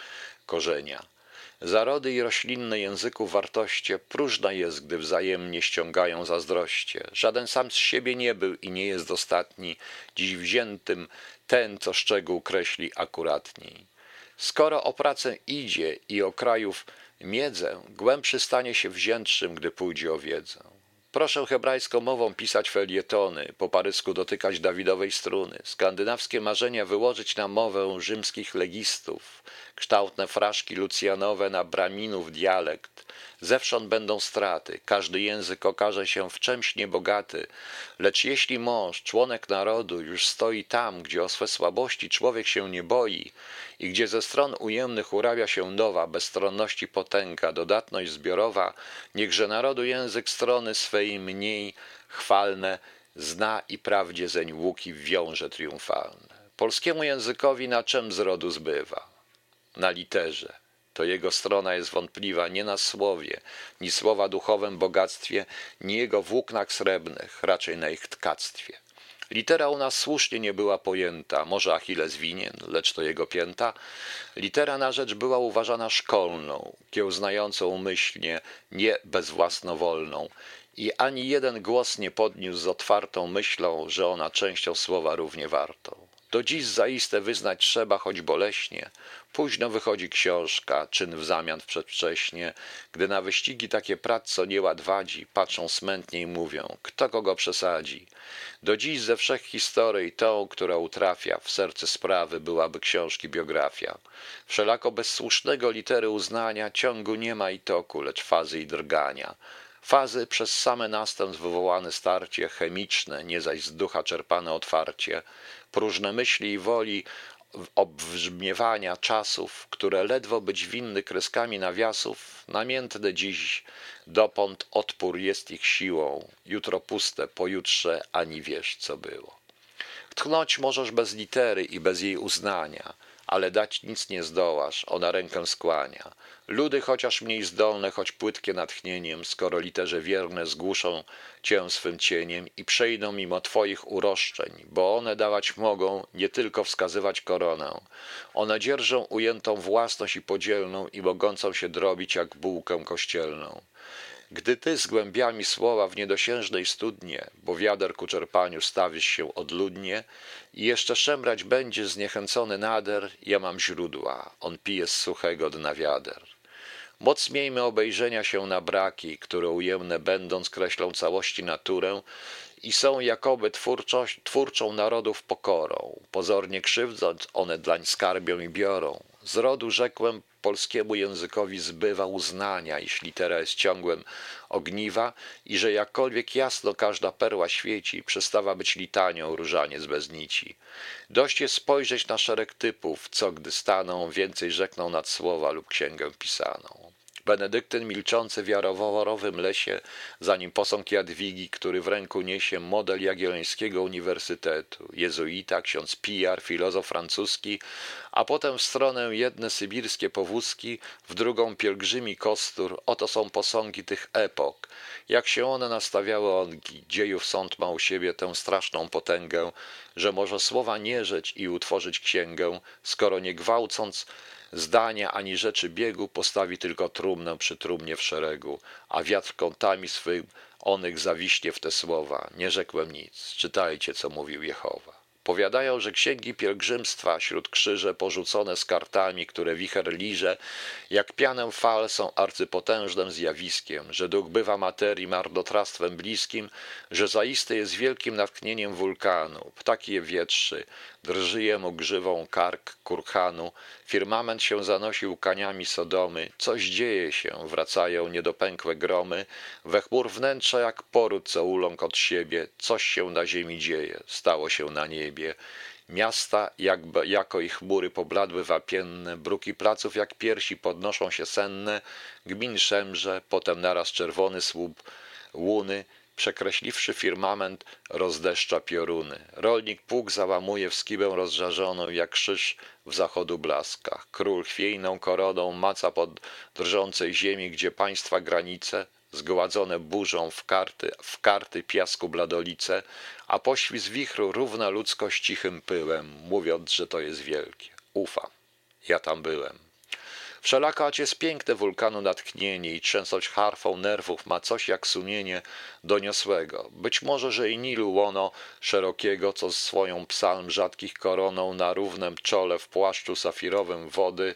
korzenia. Zarody i roślinne języków wartoście próżna jest, gdy wzajemnie ściągają zazdroście. Żaden sam z siebie nie był i nie jest ostatni, dziś wziętym ten, co szczegół kreśli akuratniej. Skoro o pracę idzie i o krajów miedzę, głębszy stanie się wziętszym, gdy pójdzie o wiedzę. Proszę hebrajską mową pisać felietony, po parysku dotykać Dawidowej struny, skandynawskie marzenia wyłożyć na mowę rzymskich legistów, kształtne fraszki lucjanowe na braminów dialekt. Zewsząd będą straty, każdy język okaże się w czemś niebogaty, lecz jeśli mąż, członek narodu, już stoi tam, gdzie o swe słabości człowiek się nie boi i gdzie ze stron ujemnych urawia się nowa, bezstronności potęga, dodatność zbiorowa, niechże narodu język strony swej mniej chwalne zna i prawdzie zeń łuki wiąże triumfalne. Polskiemu językowi na czem z rodu zbywa? Na literze. To jego strona jest wątpliwa nie na słowie, ni słowa duchowym bogactwie, ni jego włóknach srebrnych, raczej na ich tkactwie. Litera u nas słusznie nie była pojęta, może Achilles winien, lecz to jego pięta. Litera na rzecz była uważana szkolną, kiełznającą umyślnie, nie bezwłasnowolną. I ani jeden głos nie podniósł z otwartą myślą, że ona częścią słowa równie wartą. Do dziś zaiste wyznać trzeba, choć boleśnie. Późno wychodzi książka, czyn w zamian przedwcześnie. Gdy na wyścigi takie prac, co nieład wadzi, patrzą smętnie i mówią, kto kogo przesadzi. Do dziś ze wszech historii tą, która utrafia w serce sprawy, byłaby książki biografia. Wszelako bez słusznego litery uznania ciągu nie ma i toku, lecz fazy i drgania. Fazy przez same następstw wywołane starcie, chemiczne, nie zaś z ducha czerpane otwarcie, próżne myśli i woli obrzmiewania czasów, które ledwo być winny kreskami nawiasów, namiętne dziś dopąd odpór jest ich siłą, jutro puste, pojutrze ani wiesz, co było. Tchnąć możesz bez litery i bez jej uznania, ale dać nic nie zdołasz, ona rękę skłania. Ludy chociaż mniej zdolne, choć płytkie natchnieniem, skoro literze wierne zgłuszą cię swym cieniem i przejdą mimo twoich uroszczeń, bo one dawać mogą, nie tylko wskazywać koronę. One dzierżą ujętą własność i podzielną i mogącą się drobić jak bułkę kościelną. Gdy ty z głębiami słowa w niedosiężnej studnie, bo wiader ku czerpaniu stawisz się odludnie i jeszcze szemrać będzie zniechęcony nader, ja mam źródła, on pije z suchego dna wiader. Moc miejmy obejrzenia się na braki, które ujemne będąc kreślą całości naturę i są jakoby twórczość, twórczą narodów pokorą. Pozornie krzywdząc, one dlań skarbią i biorą. Z rodu rzekłem polskiemu językowi zbywa uznania, iż litera jest ciągłem ogniwa i że jakkolwiek jasno każda perła świeci, przestawa być litanią różaniec bez nici. Dość jest spojrzeć na szereg typów, co gdy staną, więcej rzekną nad słowa lub księgę pisaną. Benedyktyn milczący w jaroworowym lesie, zanim posąg Jadwigi, który w ręku niesie model Jagiellońskiego Uniwersytetu, jezuita, ksiądz Pijar, filozof francuski, a potem w stronę jedne sybirskie powózki, w drugą pielgrzymi kostur. Oto są posągi tych epok. Jak się one nastawiały ongi, dziejów sąd ma u siebie tę straszną potęgę, że może słowa nie rzeć i utworzyć księgę, skoro nie gwałcąc zdania ani rzeczy biegu postawi tylko trumnę przy trumnie w szeregu, a wiatr kątami swym onych zawiśnie w te słowa. Nie rzekłem nic. Czytajcie, co mówił Jehowa. Powiadają, że księgi pielgrzymstwa śród krzyże porzucone z kartami, które wicher liże, jak pianę fal są arcypotężnym zjawiskiem, że duch bywa materii marnotrawstwem bliskim, że zaiste jest wielkim natchnieniem wulkanu, ptaki je wietrzy, drży jemu grzywą kark kurhanu, firmament się zanosił kaniami Sodomy, coś dzieje się, wracają niedopękłe gromy, we chmur wnętrza jak poród, co uląk od siebie, coś się na ziemi dzieje, stało się na niebie. Miasta jakby, jako ich chmury pobladły wapienne, bruki placów jak piersi podnoszą się senne, gmin szemrze, potem naraz czerwony słup łuny, przekreśliwszy firmament, rozdeszcza pioruny. Rolnik pług załamuje w skibę rozżarzoną, jak krzyż w zachodu blaskach. Król chwiejną koroną maca pod drżącej ziemi, gdzie państwa granice, zgładzone burzą w karty, w karty piasku bladolice, a poświzg wichru równa ludzkość cichym pyłem, mówiąc, że to jest wielkie. Ufam. Ja tam byłem. Wszelako jest piękne wulkanu natchnienie i trzęsąc harfą nerwów ma coś jak sumienie doniosłego. Być może, że i Nilu łono szerokiego, co swoją psalm rzadkich koroną na równem czole w płaszczu safirowym wody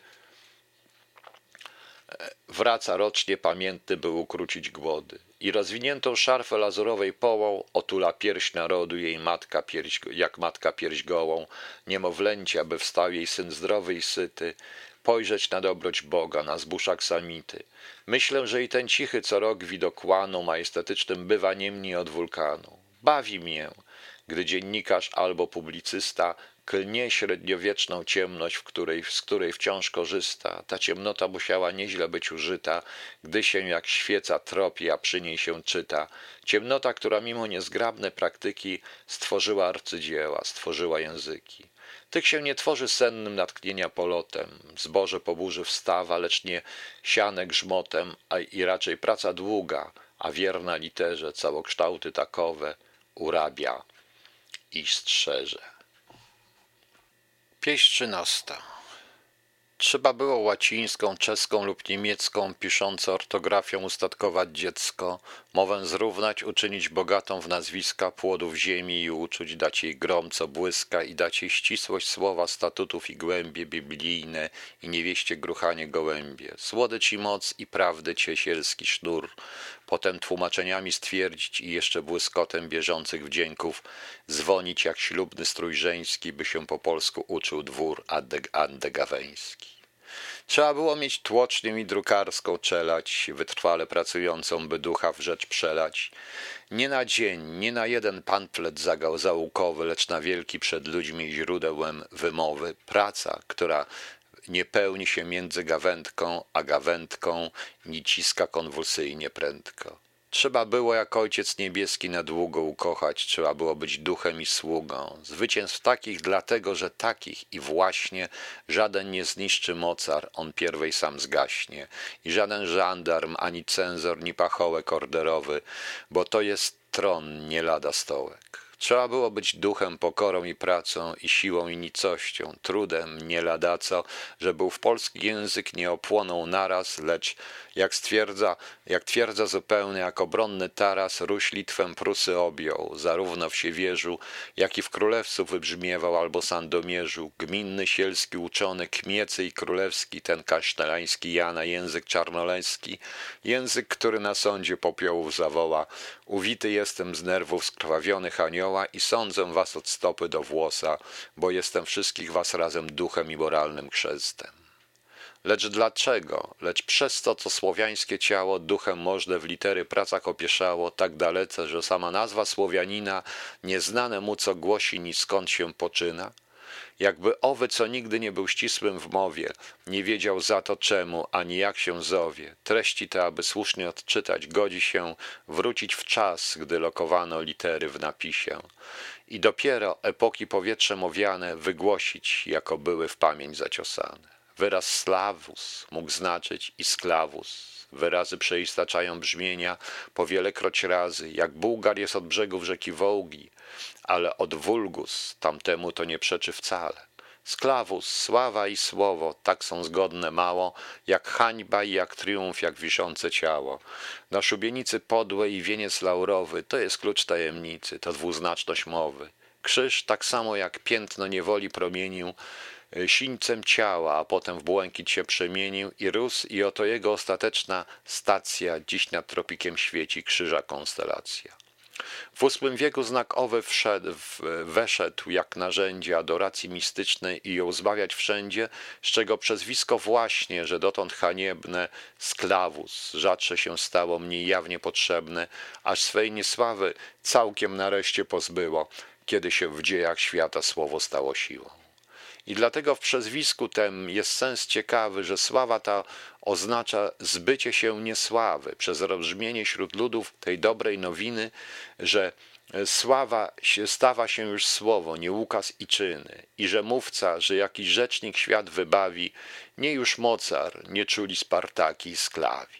wraca rocznie pamiętny, by ukrócić głody. I rozwiniętą szarfę lazurowej połą otula pierś narodu jej matka pierś, jak matka pierś gołą, niemowlęcia, by wstał jej syn zdrowy i syty, pojrzeć na dobroć Boga, na zbóż aksamity. Myślę, że i ten cichy co rok widokłanu majestetycznym bywa niemniej od wulkanu. Bawi mię, gdy dziennikarz albo publicysta klnie średniowieczną ciemność, w której, z której wciąż korzysta. Ta ciemnota musiała nieźle być użyta, gdy się jak świeca tropi, a przy niej się czyta. Ciemnota, która mimo niezgrabne praktyki stworzyła arcydzieła, stworzyła języki. Tych się nie tworzy sennym natknienia polotem, zboże po burzy wstawa, lecz nie siane grzmotem, a i raczej praca długa, a wierna literze całokształty takowe urabia i strzeże. Pieśń trzynasta. Trzeba było łacińską, czeską lub niemiecką, pisząc ortografią ustatkować dziecko, mowę zrównać, uczynić bogatą w nazwiska płodów ziemi i uczuć, dać jej grom, co błyska i dać jej ścisłość słowa, statutów i głębie biblijne i niewieście gruchanie gołębie, słodycz i moc i prawdy ciesielski sznur, potem tłumaczeniami stwierdzić i jeszcze błyskotem bieżących wdzięków dzwonić jak ślubny strój żeński, by się po polsku uczył dwór andegaweński. Trzeba było mieć tłocznią i drukarską czelać, wytrwale pracującą, by ducha w rzecz przelać. Nie na dzień, nie na jeden pamflet zagał załukowy, lecz na wielki przed ludźmi źródełem wymowy. Praca, która nie pełni się między gawędką a gawędką, ni ciska konwulsyjnie prędko. Trzeba było jak ojciec niebieski na długo ukochać, trzeba było być duchem i sługą. Zwycięstw takich dlatego, że takich i właśnie żaden nie zniszczy mocar, on pierwej sam zgaśnie. I żaden żandarm, ani cenzor, ni pachołek orderowy, bo to jest tron, nie lada stołek. Trzeba było być duchem, pokorą i pracą, i siłą i nicością, trudem, nie lada co, był w polski język nie opłonął naraz, lecz jak stwierdza, jak twierdza zupełnie, jak obronny taras, Ruś Litwę Prusy objął, zarówno w Siewierzu, jak i w Królewcu wybrzmiewał albo Sandomierzu, gminny, sielski, uczony, kmiecy i królewski, ten kasztelański Jana, język czarnoleński, język, który na sądzie popiołów zawoła, uwity jestem z nerwów skrwawionych anioła i sądzę was od stopy do włosa, bo jestem wszystkich was razem duchem i moralnym chrzestem. Lecz dlaczego? Lecz przez to, co słowiańskie ciało duchem możne w litery pracach opieszało tak dalece, że sama nazwa Słowianina nieznane mu co głosi ni skąd się poczyna? Jakby owy, co nigdy nie był ścisłym w mowie, nie wiedział za to czemu, ani jak się zowie. Treści te, aby słusznie odczytać, godzi się wrócić w czas, gdy lokowano litery w napisie. I dopiero epoki powietrzem owiane wygłosić, jako były w pamięć zaciosane. Wyraz slawus mógł znaczyć i sklawus, Wyrazy przeistaczają brzmienia po wielekroć razy, jak Bułgar jest od brzegów rzeki Wołgi, ale od vulgus tamtemu to nie przeczy wcale. Sklawus, sława i słowo, tak są zgodne mało, jak hańba i jak triumf, jak wiszące ciało. Na szubienicy podłe i wieniec laurowy, to jest klucz tajemnicy, to dwuznaczność mowy. Krzyż, tak samo jak piętno niewoli promienił, y, sińcem ciała, a potem w błękit się przemienił i rósł i oto jego ostateczna stacja dziś nad tropikiem świeci krzyża konstelacja. W VIII wieku znak owy wszedł, weszedł jak narzędzie adoracji mistycznej i ją zbawiać wszędzie, z czego przezwisko właśnie, że dotąd haniebne sklawus rzadsze się stało mniej jawnie potrzebne, aż swej niesławy całkiem nareszcie pozbyło, kiedy się w dziejach świata słowo stało siłą. I dlatego w przezwisku tem jest sens ciekawy, że sława ta oznacza zbycie się niesławy przez rozbrzmienie wśród ludów tej dobrej nowiny, że sława stawa się już słowo, nie ukaz i czyny, i że mówca, że jakiś rzecznik świat wybawi, nie już mocar, nie czuli Spartaki i sklawi.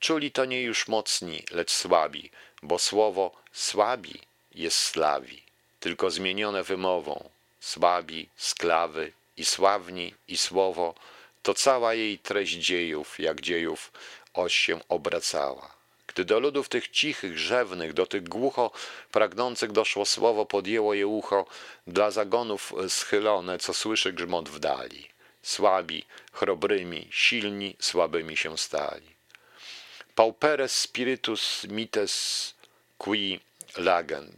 Czuli to nie już mocni, lecz słabi, bo słowo słabi jest slawi, tylko zmienione wymową, słabi, sklawy i sławni i słowo, to cała jej treść dziejów, jak dziejów, oś się obracała. Gdy do ludów tych cichych, rzewnych, do tych głucho pragnących doszło słowo, podjęło je ucho, dla zagonów schylone, co słyszy grzmot w dali. Słabi, chrobrymi, silni, słabymi się stali. Pauperes spiritus mites qui lagent,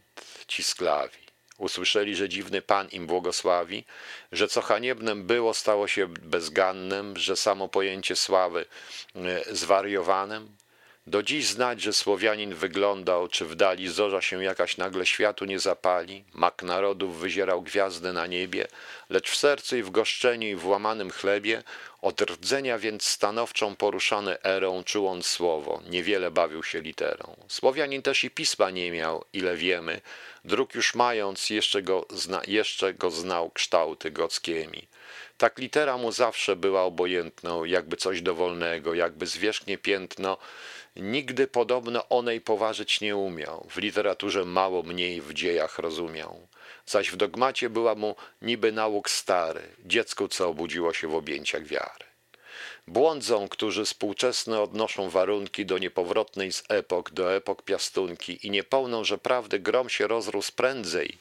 ci sklawi. Usłyszeli, że dziwny Pan im błogosławi, że co haniebnem było, stało się bezgannem, że samo pojęcie sławy e, zwariowanym. Do dziś znać, że Słowianin wyglądał, czy w dali zorza się jakaś nagle światu nie zapali, mak narodów wyzierał gwiazdy na niebie, lecz w sercu i w goszczeniu i w łamanym chlebie, od rdzenia więc stanowczą poruszany erą, czuł słowo, niewiele bawił się literą. Słowianin też i pisma nie miał, ile wiemy, dróg już mając, jeszcze go, zna, jeszcze go znał kształty gockiemi. Tak litera mu zawsze była obojętną, jakby coś dowolnego, jakby zwierzchnie piętno, Nigdy podobno onej poważyć nie umiał, w literaturze mało mniej w dziejach rozumiał. Zaś w dogmacie była mu niby nauk stary, dziecku, co obudziło się w objęciach wiary. Błądzą, którzy współczesne odnoszą warunki do niepowrotnej z epok do epok piastunki i nie pełną, że prawdy grom się rozrósł prędzej,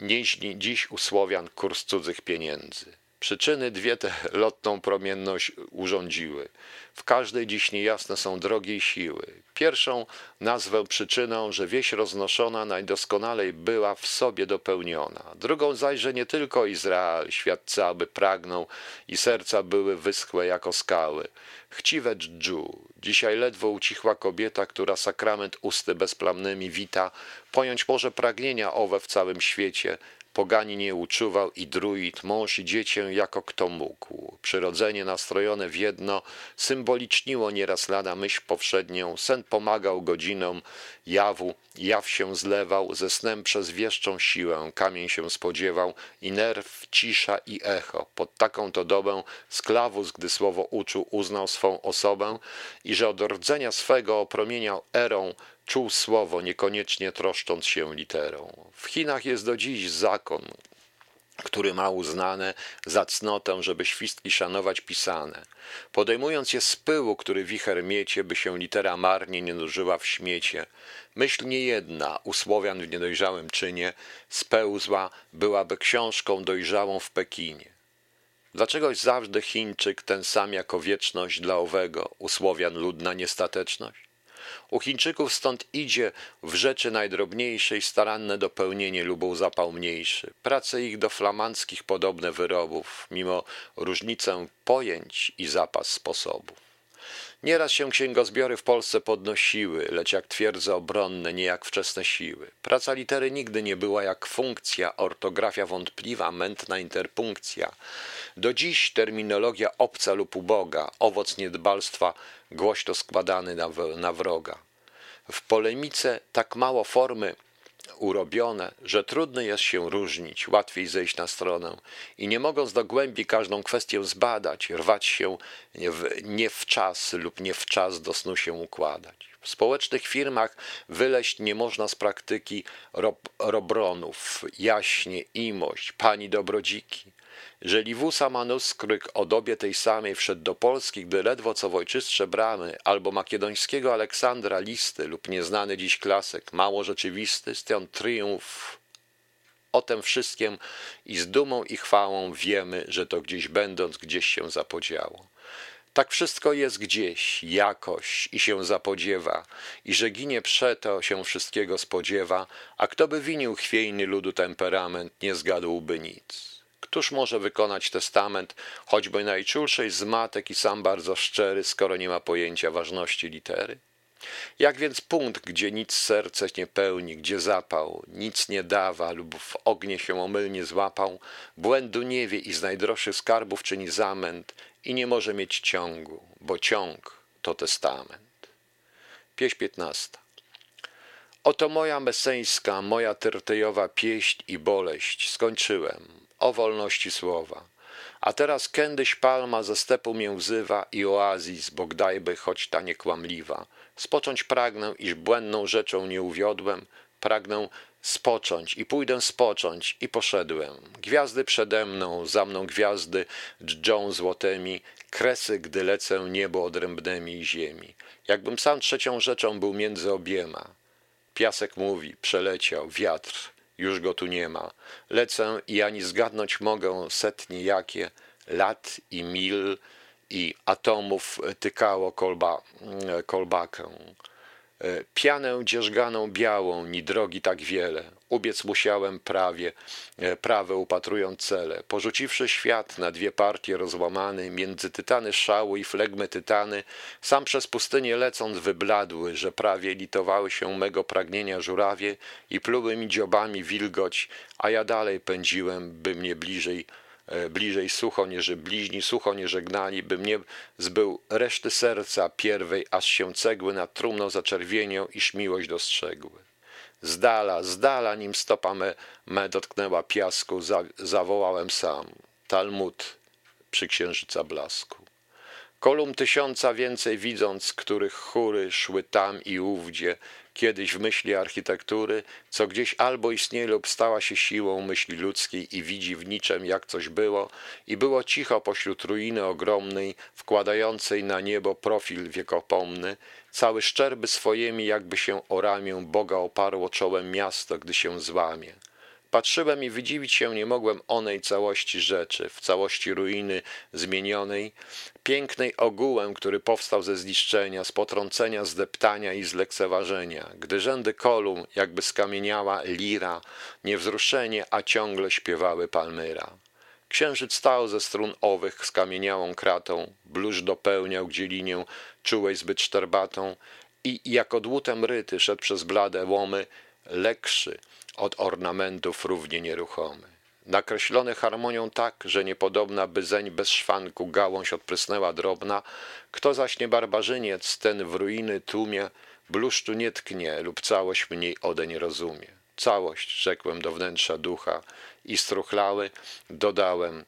nieźli dziś u Słowian kurs cudzych pieniędzy. Przyczyny dwie tę lotną promienność urządziły. W każdej dziś niejasne są drogi i siły. Pierwszą nazwę przyczyną, że wieś roznoszona najdoskonalej była w sobie dopełniona. Drugą zaś, że nie tylko Izrael, świat cały pragnął i serca były wyschłe jako skały. Chciwe dżdżu, dzisiaj ledwo ucichła kobieta, która sakrament usty bezplamnymi wita, pojąć może pragnienia owe w całym świecie, Pogani nie uczuwał i druid, mąż i dziecię jako kto mógł. Przyrodzenie nastrojone w jedno symboliczniło nieraz lada myśl powszednią. Sen pomagał godzinom jawu, jaw się zlewał, ze snem przez wieszczą siłę kamień się spodziewał i nerw, cisza i echo. Pod taką to dobę sklawus, gdy słowo uczuł, uznał swą osobę i że od rdzenia swego opromieniał erą czuł słowo, niekoniecznie troszcząc się literą. W Chinach jest do dziś zakon, który ma uznane za cnotę, żeby świstki szanować pisane. Podejmując je z pyłu, który wicher miecie, by się litera marnie nie nużyła w śmiecie. Myśl niejedna, u Słowian w niedojrzałym czynie, spełzła, byłaby książką dojrzałą w Pekinie. Dlaczegoś zawsze Chińczyk ten sam jako wieczność dla owego, u Słowian ludna niestateczność? U Chińczyków stąd idzie w rzeczy najdrobniejszej staranne dopełnienie lubą zapał mniejszy. Prace ich do flamandzkich podobne wyrobów, mimo różnicę pojęć i zapas sposobów. Nieraz się księgozbiory w Polsce podnosiły, lecz jak twierdze obronne, nie jak wczesne siły. Praca litery nigdy nie była jak funkcja, ortografia wątpliwa, mętna interpunkcja. Do dziś terminologia obca lub uboga, owoc niedbalstwa, głośno składany na, na wroga. W polemice tak mało formy urobione, że trudno jest się różnić, łatwiej zejść na stronę i nie mogąc do głębi każdą kwestię zbadać, rwać się nie w czas lub nie w czas do snu się układać. W społecznych firmach wyleść nie można z praktyki rob, robronów, jaśnie, imość, pani dobrodziki. Że Liwusa manuskrypt o dobie tej samej wszedł do Polski, gdy ledwo co w ojczystsze bramy, albo makedońskiego Aleksandra listy lub nieznany dziś klasyk, mało rzeczywisty, stąd triumf. O tym wszystkim i z dumą i chwałą wiemy, że to gdzieś będąc, gdzieś się zapodziało. Tak wszystko jest gdzieś, jakoś i się zapodziewa, i że ginie przeto się wszystkiego spodziewa, a kto by winił chwiejny ludu temperament, nie zgadłby nic. Któż może wykonać testament, choćby najczulszej z matek i sam bardzo szczery, skoro nie ma pojęcia ważności litery? Jak więc punkt, gdzie nic serce nie pełni, gdzie zapał, nic nie dawa lub w ognie się omylnie złapał, błędu nie wie i z najdroższych skarbów czyni zamęt i nie może mieć ciągu, bo ciąg to testament. Pieśń piętnasta. Oto moja meseńska, moja tertejowa pieśń i boleść. Skończyłem o wolności słowa. A teraz kiedyś palma ze stepu mię wzywa i oazis, bo gdajby choć ta niekłamliwa. Spocząć pragnę, iż błędną rzeczą nie uwiodłem, pragnę spocząć i pójdę spocząć i poszedłem. Gwiazdy przede mną, za mną gwiazdy dżdżą złotymi, kresy, gdy lecę niebo odrębnymi i ziemi. Jakbym sam trzecią rzeczą był między obiema. Piasek mówi, przeleciał, wiatr, już go tu nie ma. Lecę i ani zgadnąć mogę setnie jakie lat i mil i atomów tykało kolba, kolbakę. E, pianę dzierżganą białą, ni drogi tak wiele. Ubiec musiałem prawie, e, prawe upatrując cele. Porzuciwszy świat na dwie partie rozłamany, między tytany szału i flegmy tytany, sam przez pustynię lecąc wybladły, że prawie litowały się mego pragnienia żurawie i pluły mi dziobami wilgoć, a ja dalej pędziłem, by mnie bliżej E, bliżej sucho, nieże bliźni sucho nie żegnali, by mnie zbył reszty serca pierwej, aż się cegły nad trumną zaczerwienią, iż miłość dostrzegły. Z dala, z dala, nim stopa me, me dotknęła piasku, za, zawołałem sam. Talmud przy księżyca blasku. Kolumn tysiąca więcej widząc, których chóry szły tam i ówdzie, kiedyś w myśli architektury, co gdzieś albo istnieje lub stała się siłą myśli ludzkiej i widzi w niczym jak coś było, i było cicho pośród ruiny ogromnej, wkładającej na niebo profil wiekopomny, cały szczerby swojemi jakby się o ramię Boga oparło czołem miasto, gdy się złamie. Patrzyłem i wydziwić się nie mogłem onej całości rzeczy, w całości ruiny zmienionej, pięknej ogółem, który powstał ze zniszczenia, z potrącenia, zdeptania i z lekceważenia, gdy rzędy kolumn, jakby skamieniała lira, niewzruszenie, a ciągle śpiewały palmyra. Księżyc stał ze strun owych skamieniałą kratą, blusz dopełniał gdzie linię czułej zbyt szczerbatą i jako dłutem ryty szedł przez blade łomy, lekszy, od ornamentów równie nieruchomy. Nakreślony harmonią tak, że niepodobna by zeń bez szwanku gałąź odprysnęła drobna, kto zaś nie barbarzyniec, ten w ruiny tłumie, bluszczu nie tknie lub całość mniej odeń rozumie. Całość, rzekłem do wnętrza ducha i struchlały, dodałem,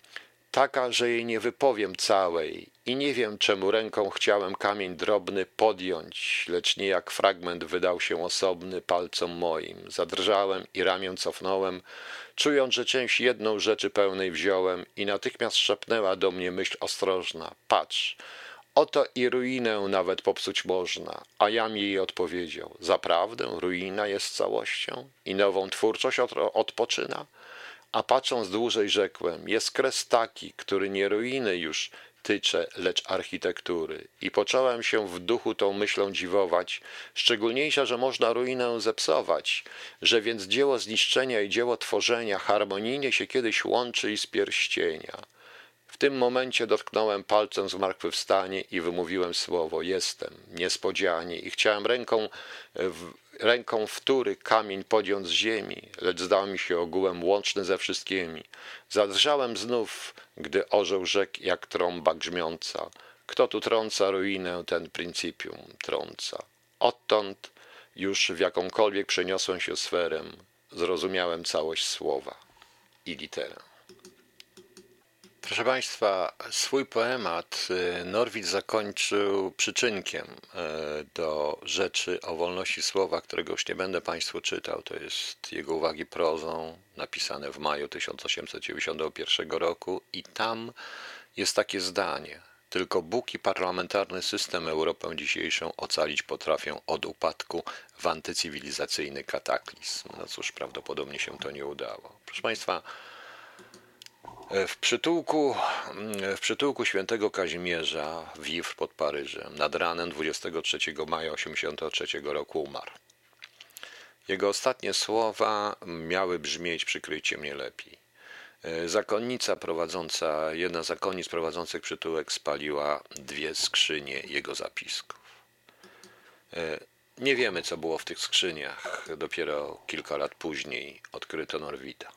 taka, że jej nie wypowiem całej i nie wiem, czemu ręką chciałem kamień drobny podjąć, lecz nie jak fragment wydał się osobny palcom moim. Zadrżałem i ramię cofnąłem, czując, że część jedną rzeczy pełnej wziąłem i natychmiast szepnęła do mnie myśl ostrożna. Patrz, oto i ruinę nawet popsuć można, a jam jej odpowiedział. Zaprawdę ruina jest całością i nową twórczość odpoczyna? A patrząc dłużej rzekłem, jest kres taki, który nie ruiny już tycze, lecz architektury. I począłem się w duchu tą myślą dziwować, szczególniejsza, że można ruinę zepsować, że więc dzieło zniszczenia i dzieło tworzenia harmonijnie się kiedyś łączy i z pierścienia. W tym momencie dotknąłem palcem zmartwychwstanie i wymówiłem słowo jestem, niespodzianie i chciałem ręką, w, ręką wtóry kamień podjąć z ziemi, lecz zdał mi się ogółem łączny ze wszystkimi. Zadrżałem znów, gdy orzeł rzekł jak trąba grzmiąca. Kto tu trąca ruinę, ten principium trąca. Odtąd już w jakąkolwiek przeniosłem się sferę, zrozumiałem całość słowa i literę. Proszę Państwa, swój poemat y, Norwid zakończył przyczynkiem y, do rzeczy o wolności słowa, którego już nie będę Państwu czytał. To jest jego uwagi prozą, napisane w maju 1891 roku, i tam jest takie zdanie. Tylko Bóg i parlamentarny system Europę dzisiejszą ocalić potrafią od upadku w antycywilizacyjny kataklizm. No cóż, prawdopodobnie się to nie udało. Proszę Państwa, w przytułku, w przytułku świętego Kazimierza w Wivre pod Paryżem nad ranem 23 maja 1983 roku umarł. Jego ostatnie słowa miały brzmieć przykryjcie mnie lepiej. Zakonnica prowadząca, jedna z zakonnic prowadzących przytułek spaliła dwie skrzynie jego zapisków. Nie wiemy, co było w tych skrzyniach. Dopiero kilka lat później odkryto Norwida.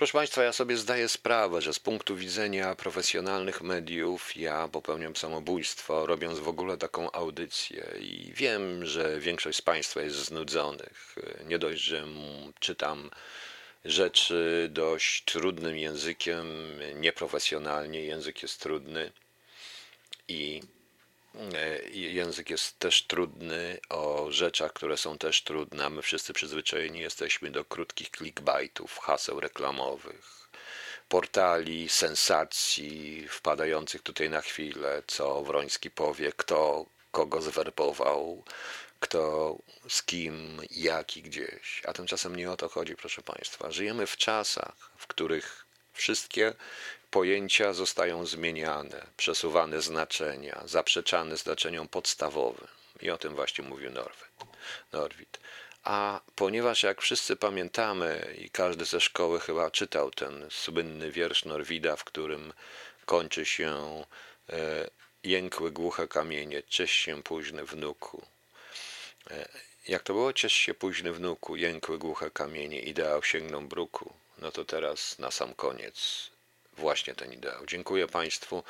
Proszę Państwa, ja sobie zdaję sprawę, że z punktu widzenia profesjonalnych mediów ja popełniam samobójstwo, robiąc w ogóle taką audycję i wiem, że większość z Państwa jest znudzonych. Nie dość, że czytam rzeczy dość trudnym językiem, nieprofesjonalnie, język jest trudny i język jest też trudny, o rzeczach, które są też trudne, my wszyscy przyzwyczajeni jesteśmy do krótkich clickbaitów, haseł reklamowych, portali, sensacji wpadających tutaj na chwilę, co Wroński powie, kto kogo zwerbował, kto z kim, jak i gdzieś. A tymczasem nie o to chodzi, proszę Państwa. Żyjemy w czasach, w których wszystkie pojęcia zostają zmieniane, przesuwane znaczenia, zaprzeczane znaczeniom podstawowym. I o tym właśnie mówił Norwid. Norwid. A ponieważ, jak wszyscy pamiętamy, i każdy ze szkoły chyba czytał ten słynny wiersz Norwida, w którym kończy się e, jękły głuche kamienie, ciesz się późny wnuku. E, jak to było? Ciesz się późny wnuku, jękły głuche kamienie, ideał sięgną bruku. No to teraz na sam koniec właśnie ten ideał. Dziękuję Państwu.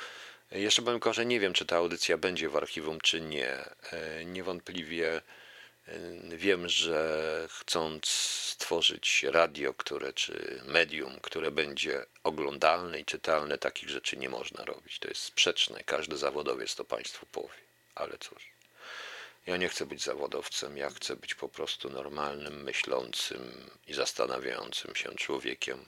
Jeszcze powiem tylko, że nie wiem, czy ta audycja będzie w archiwum, czy nie. E, niewątpliwie e, wiem, że chcąc stworzyć radio, które, czy medium, które będzie oglądalne i czytalne, takich rzeczy nie można robić. To jest sprzeczne. Każdy zawodowiec to Państwu powie. Ale cóż. Ja nie chcę być zawodowcem, ja chcę być po prostu normalnym, myślącym i zastanawiającym się człowiekiem,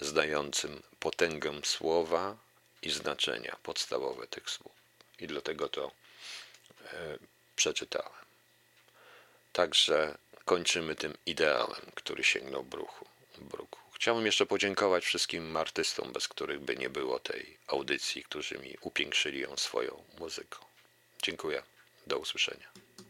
zdającym potęgę słowa i znaczenia podstawowe tych słów. I dlatego to e, przeczytałem. Także kończymy tym ideałem, który sięgnął bruchu, bruku. Chciałbym jeszcze podziękować wszystkim artystom, bez których by nie było tej audycji, którzy mi upiększyli ją swoją muzyką. Dziękuję. Do usłyszenia.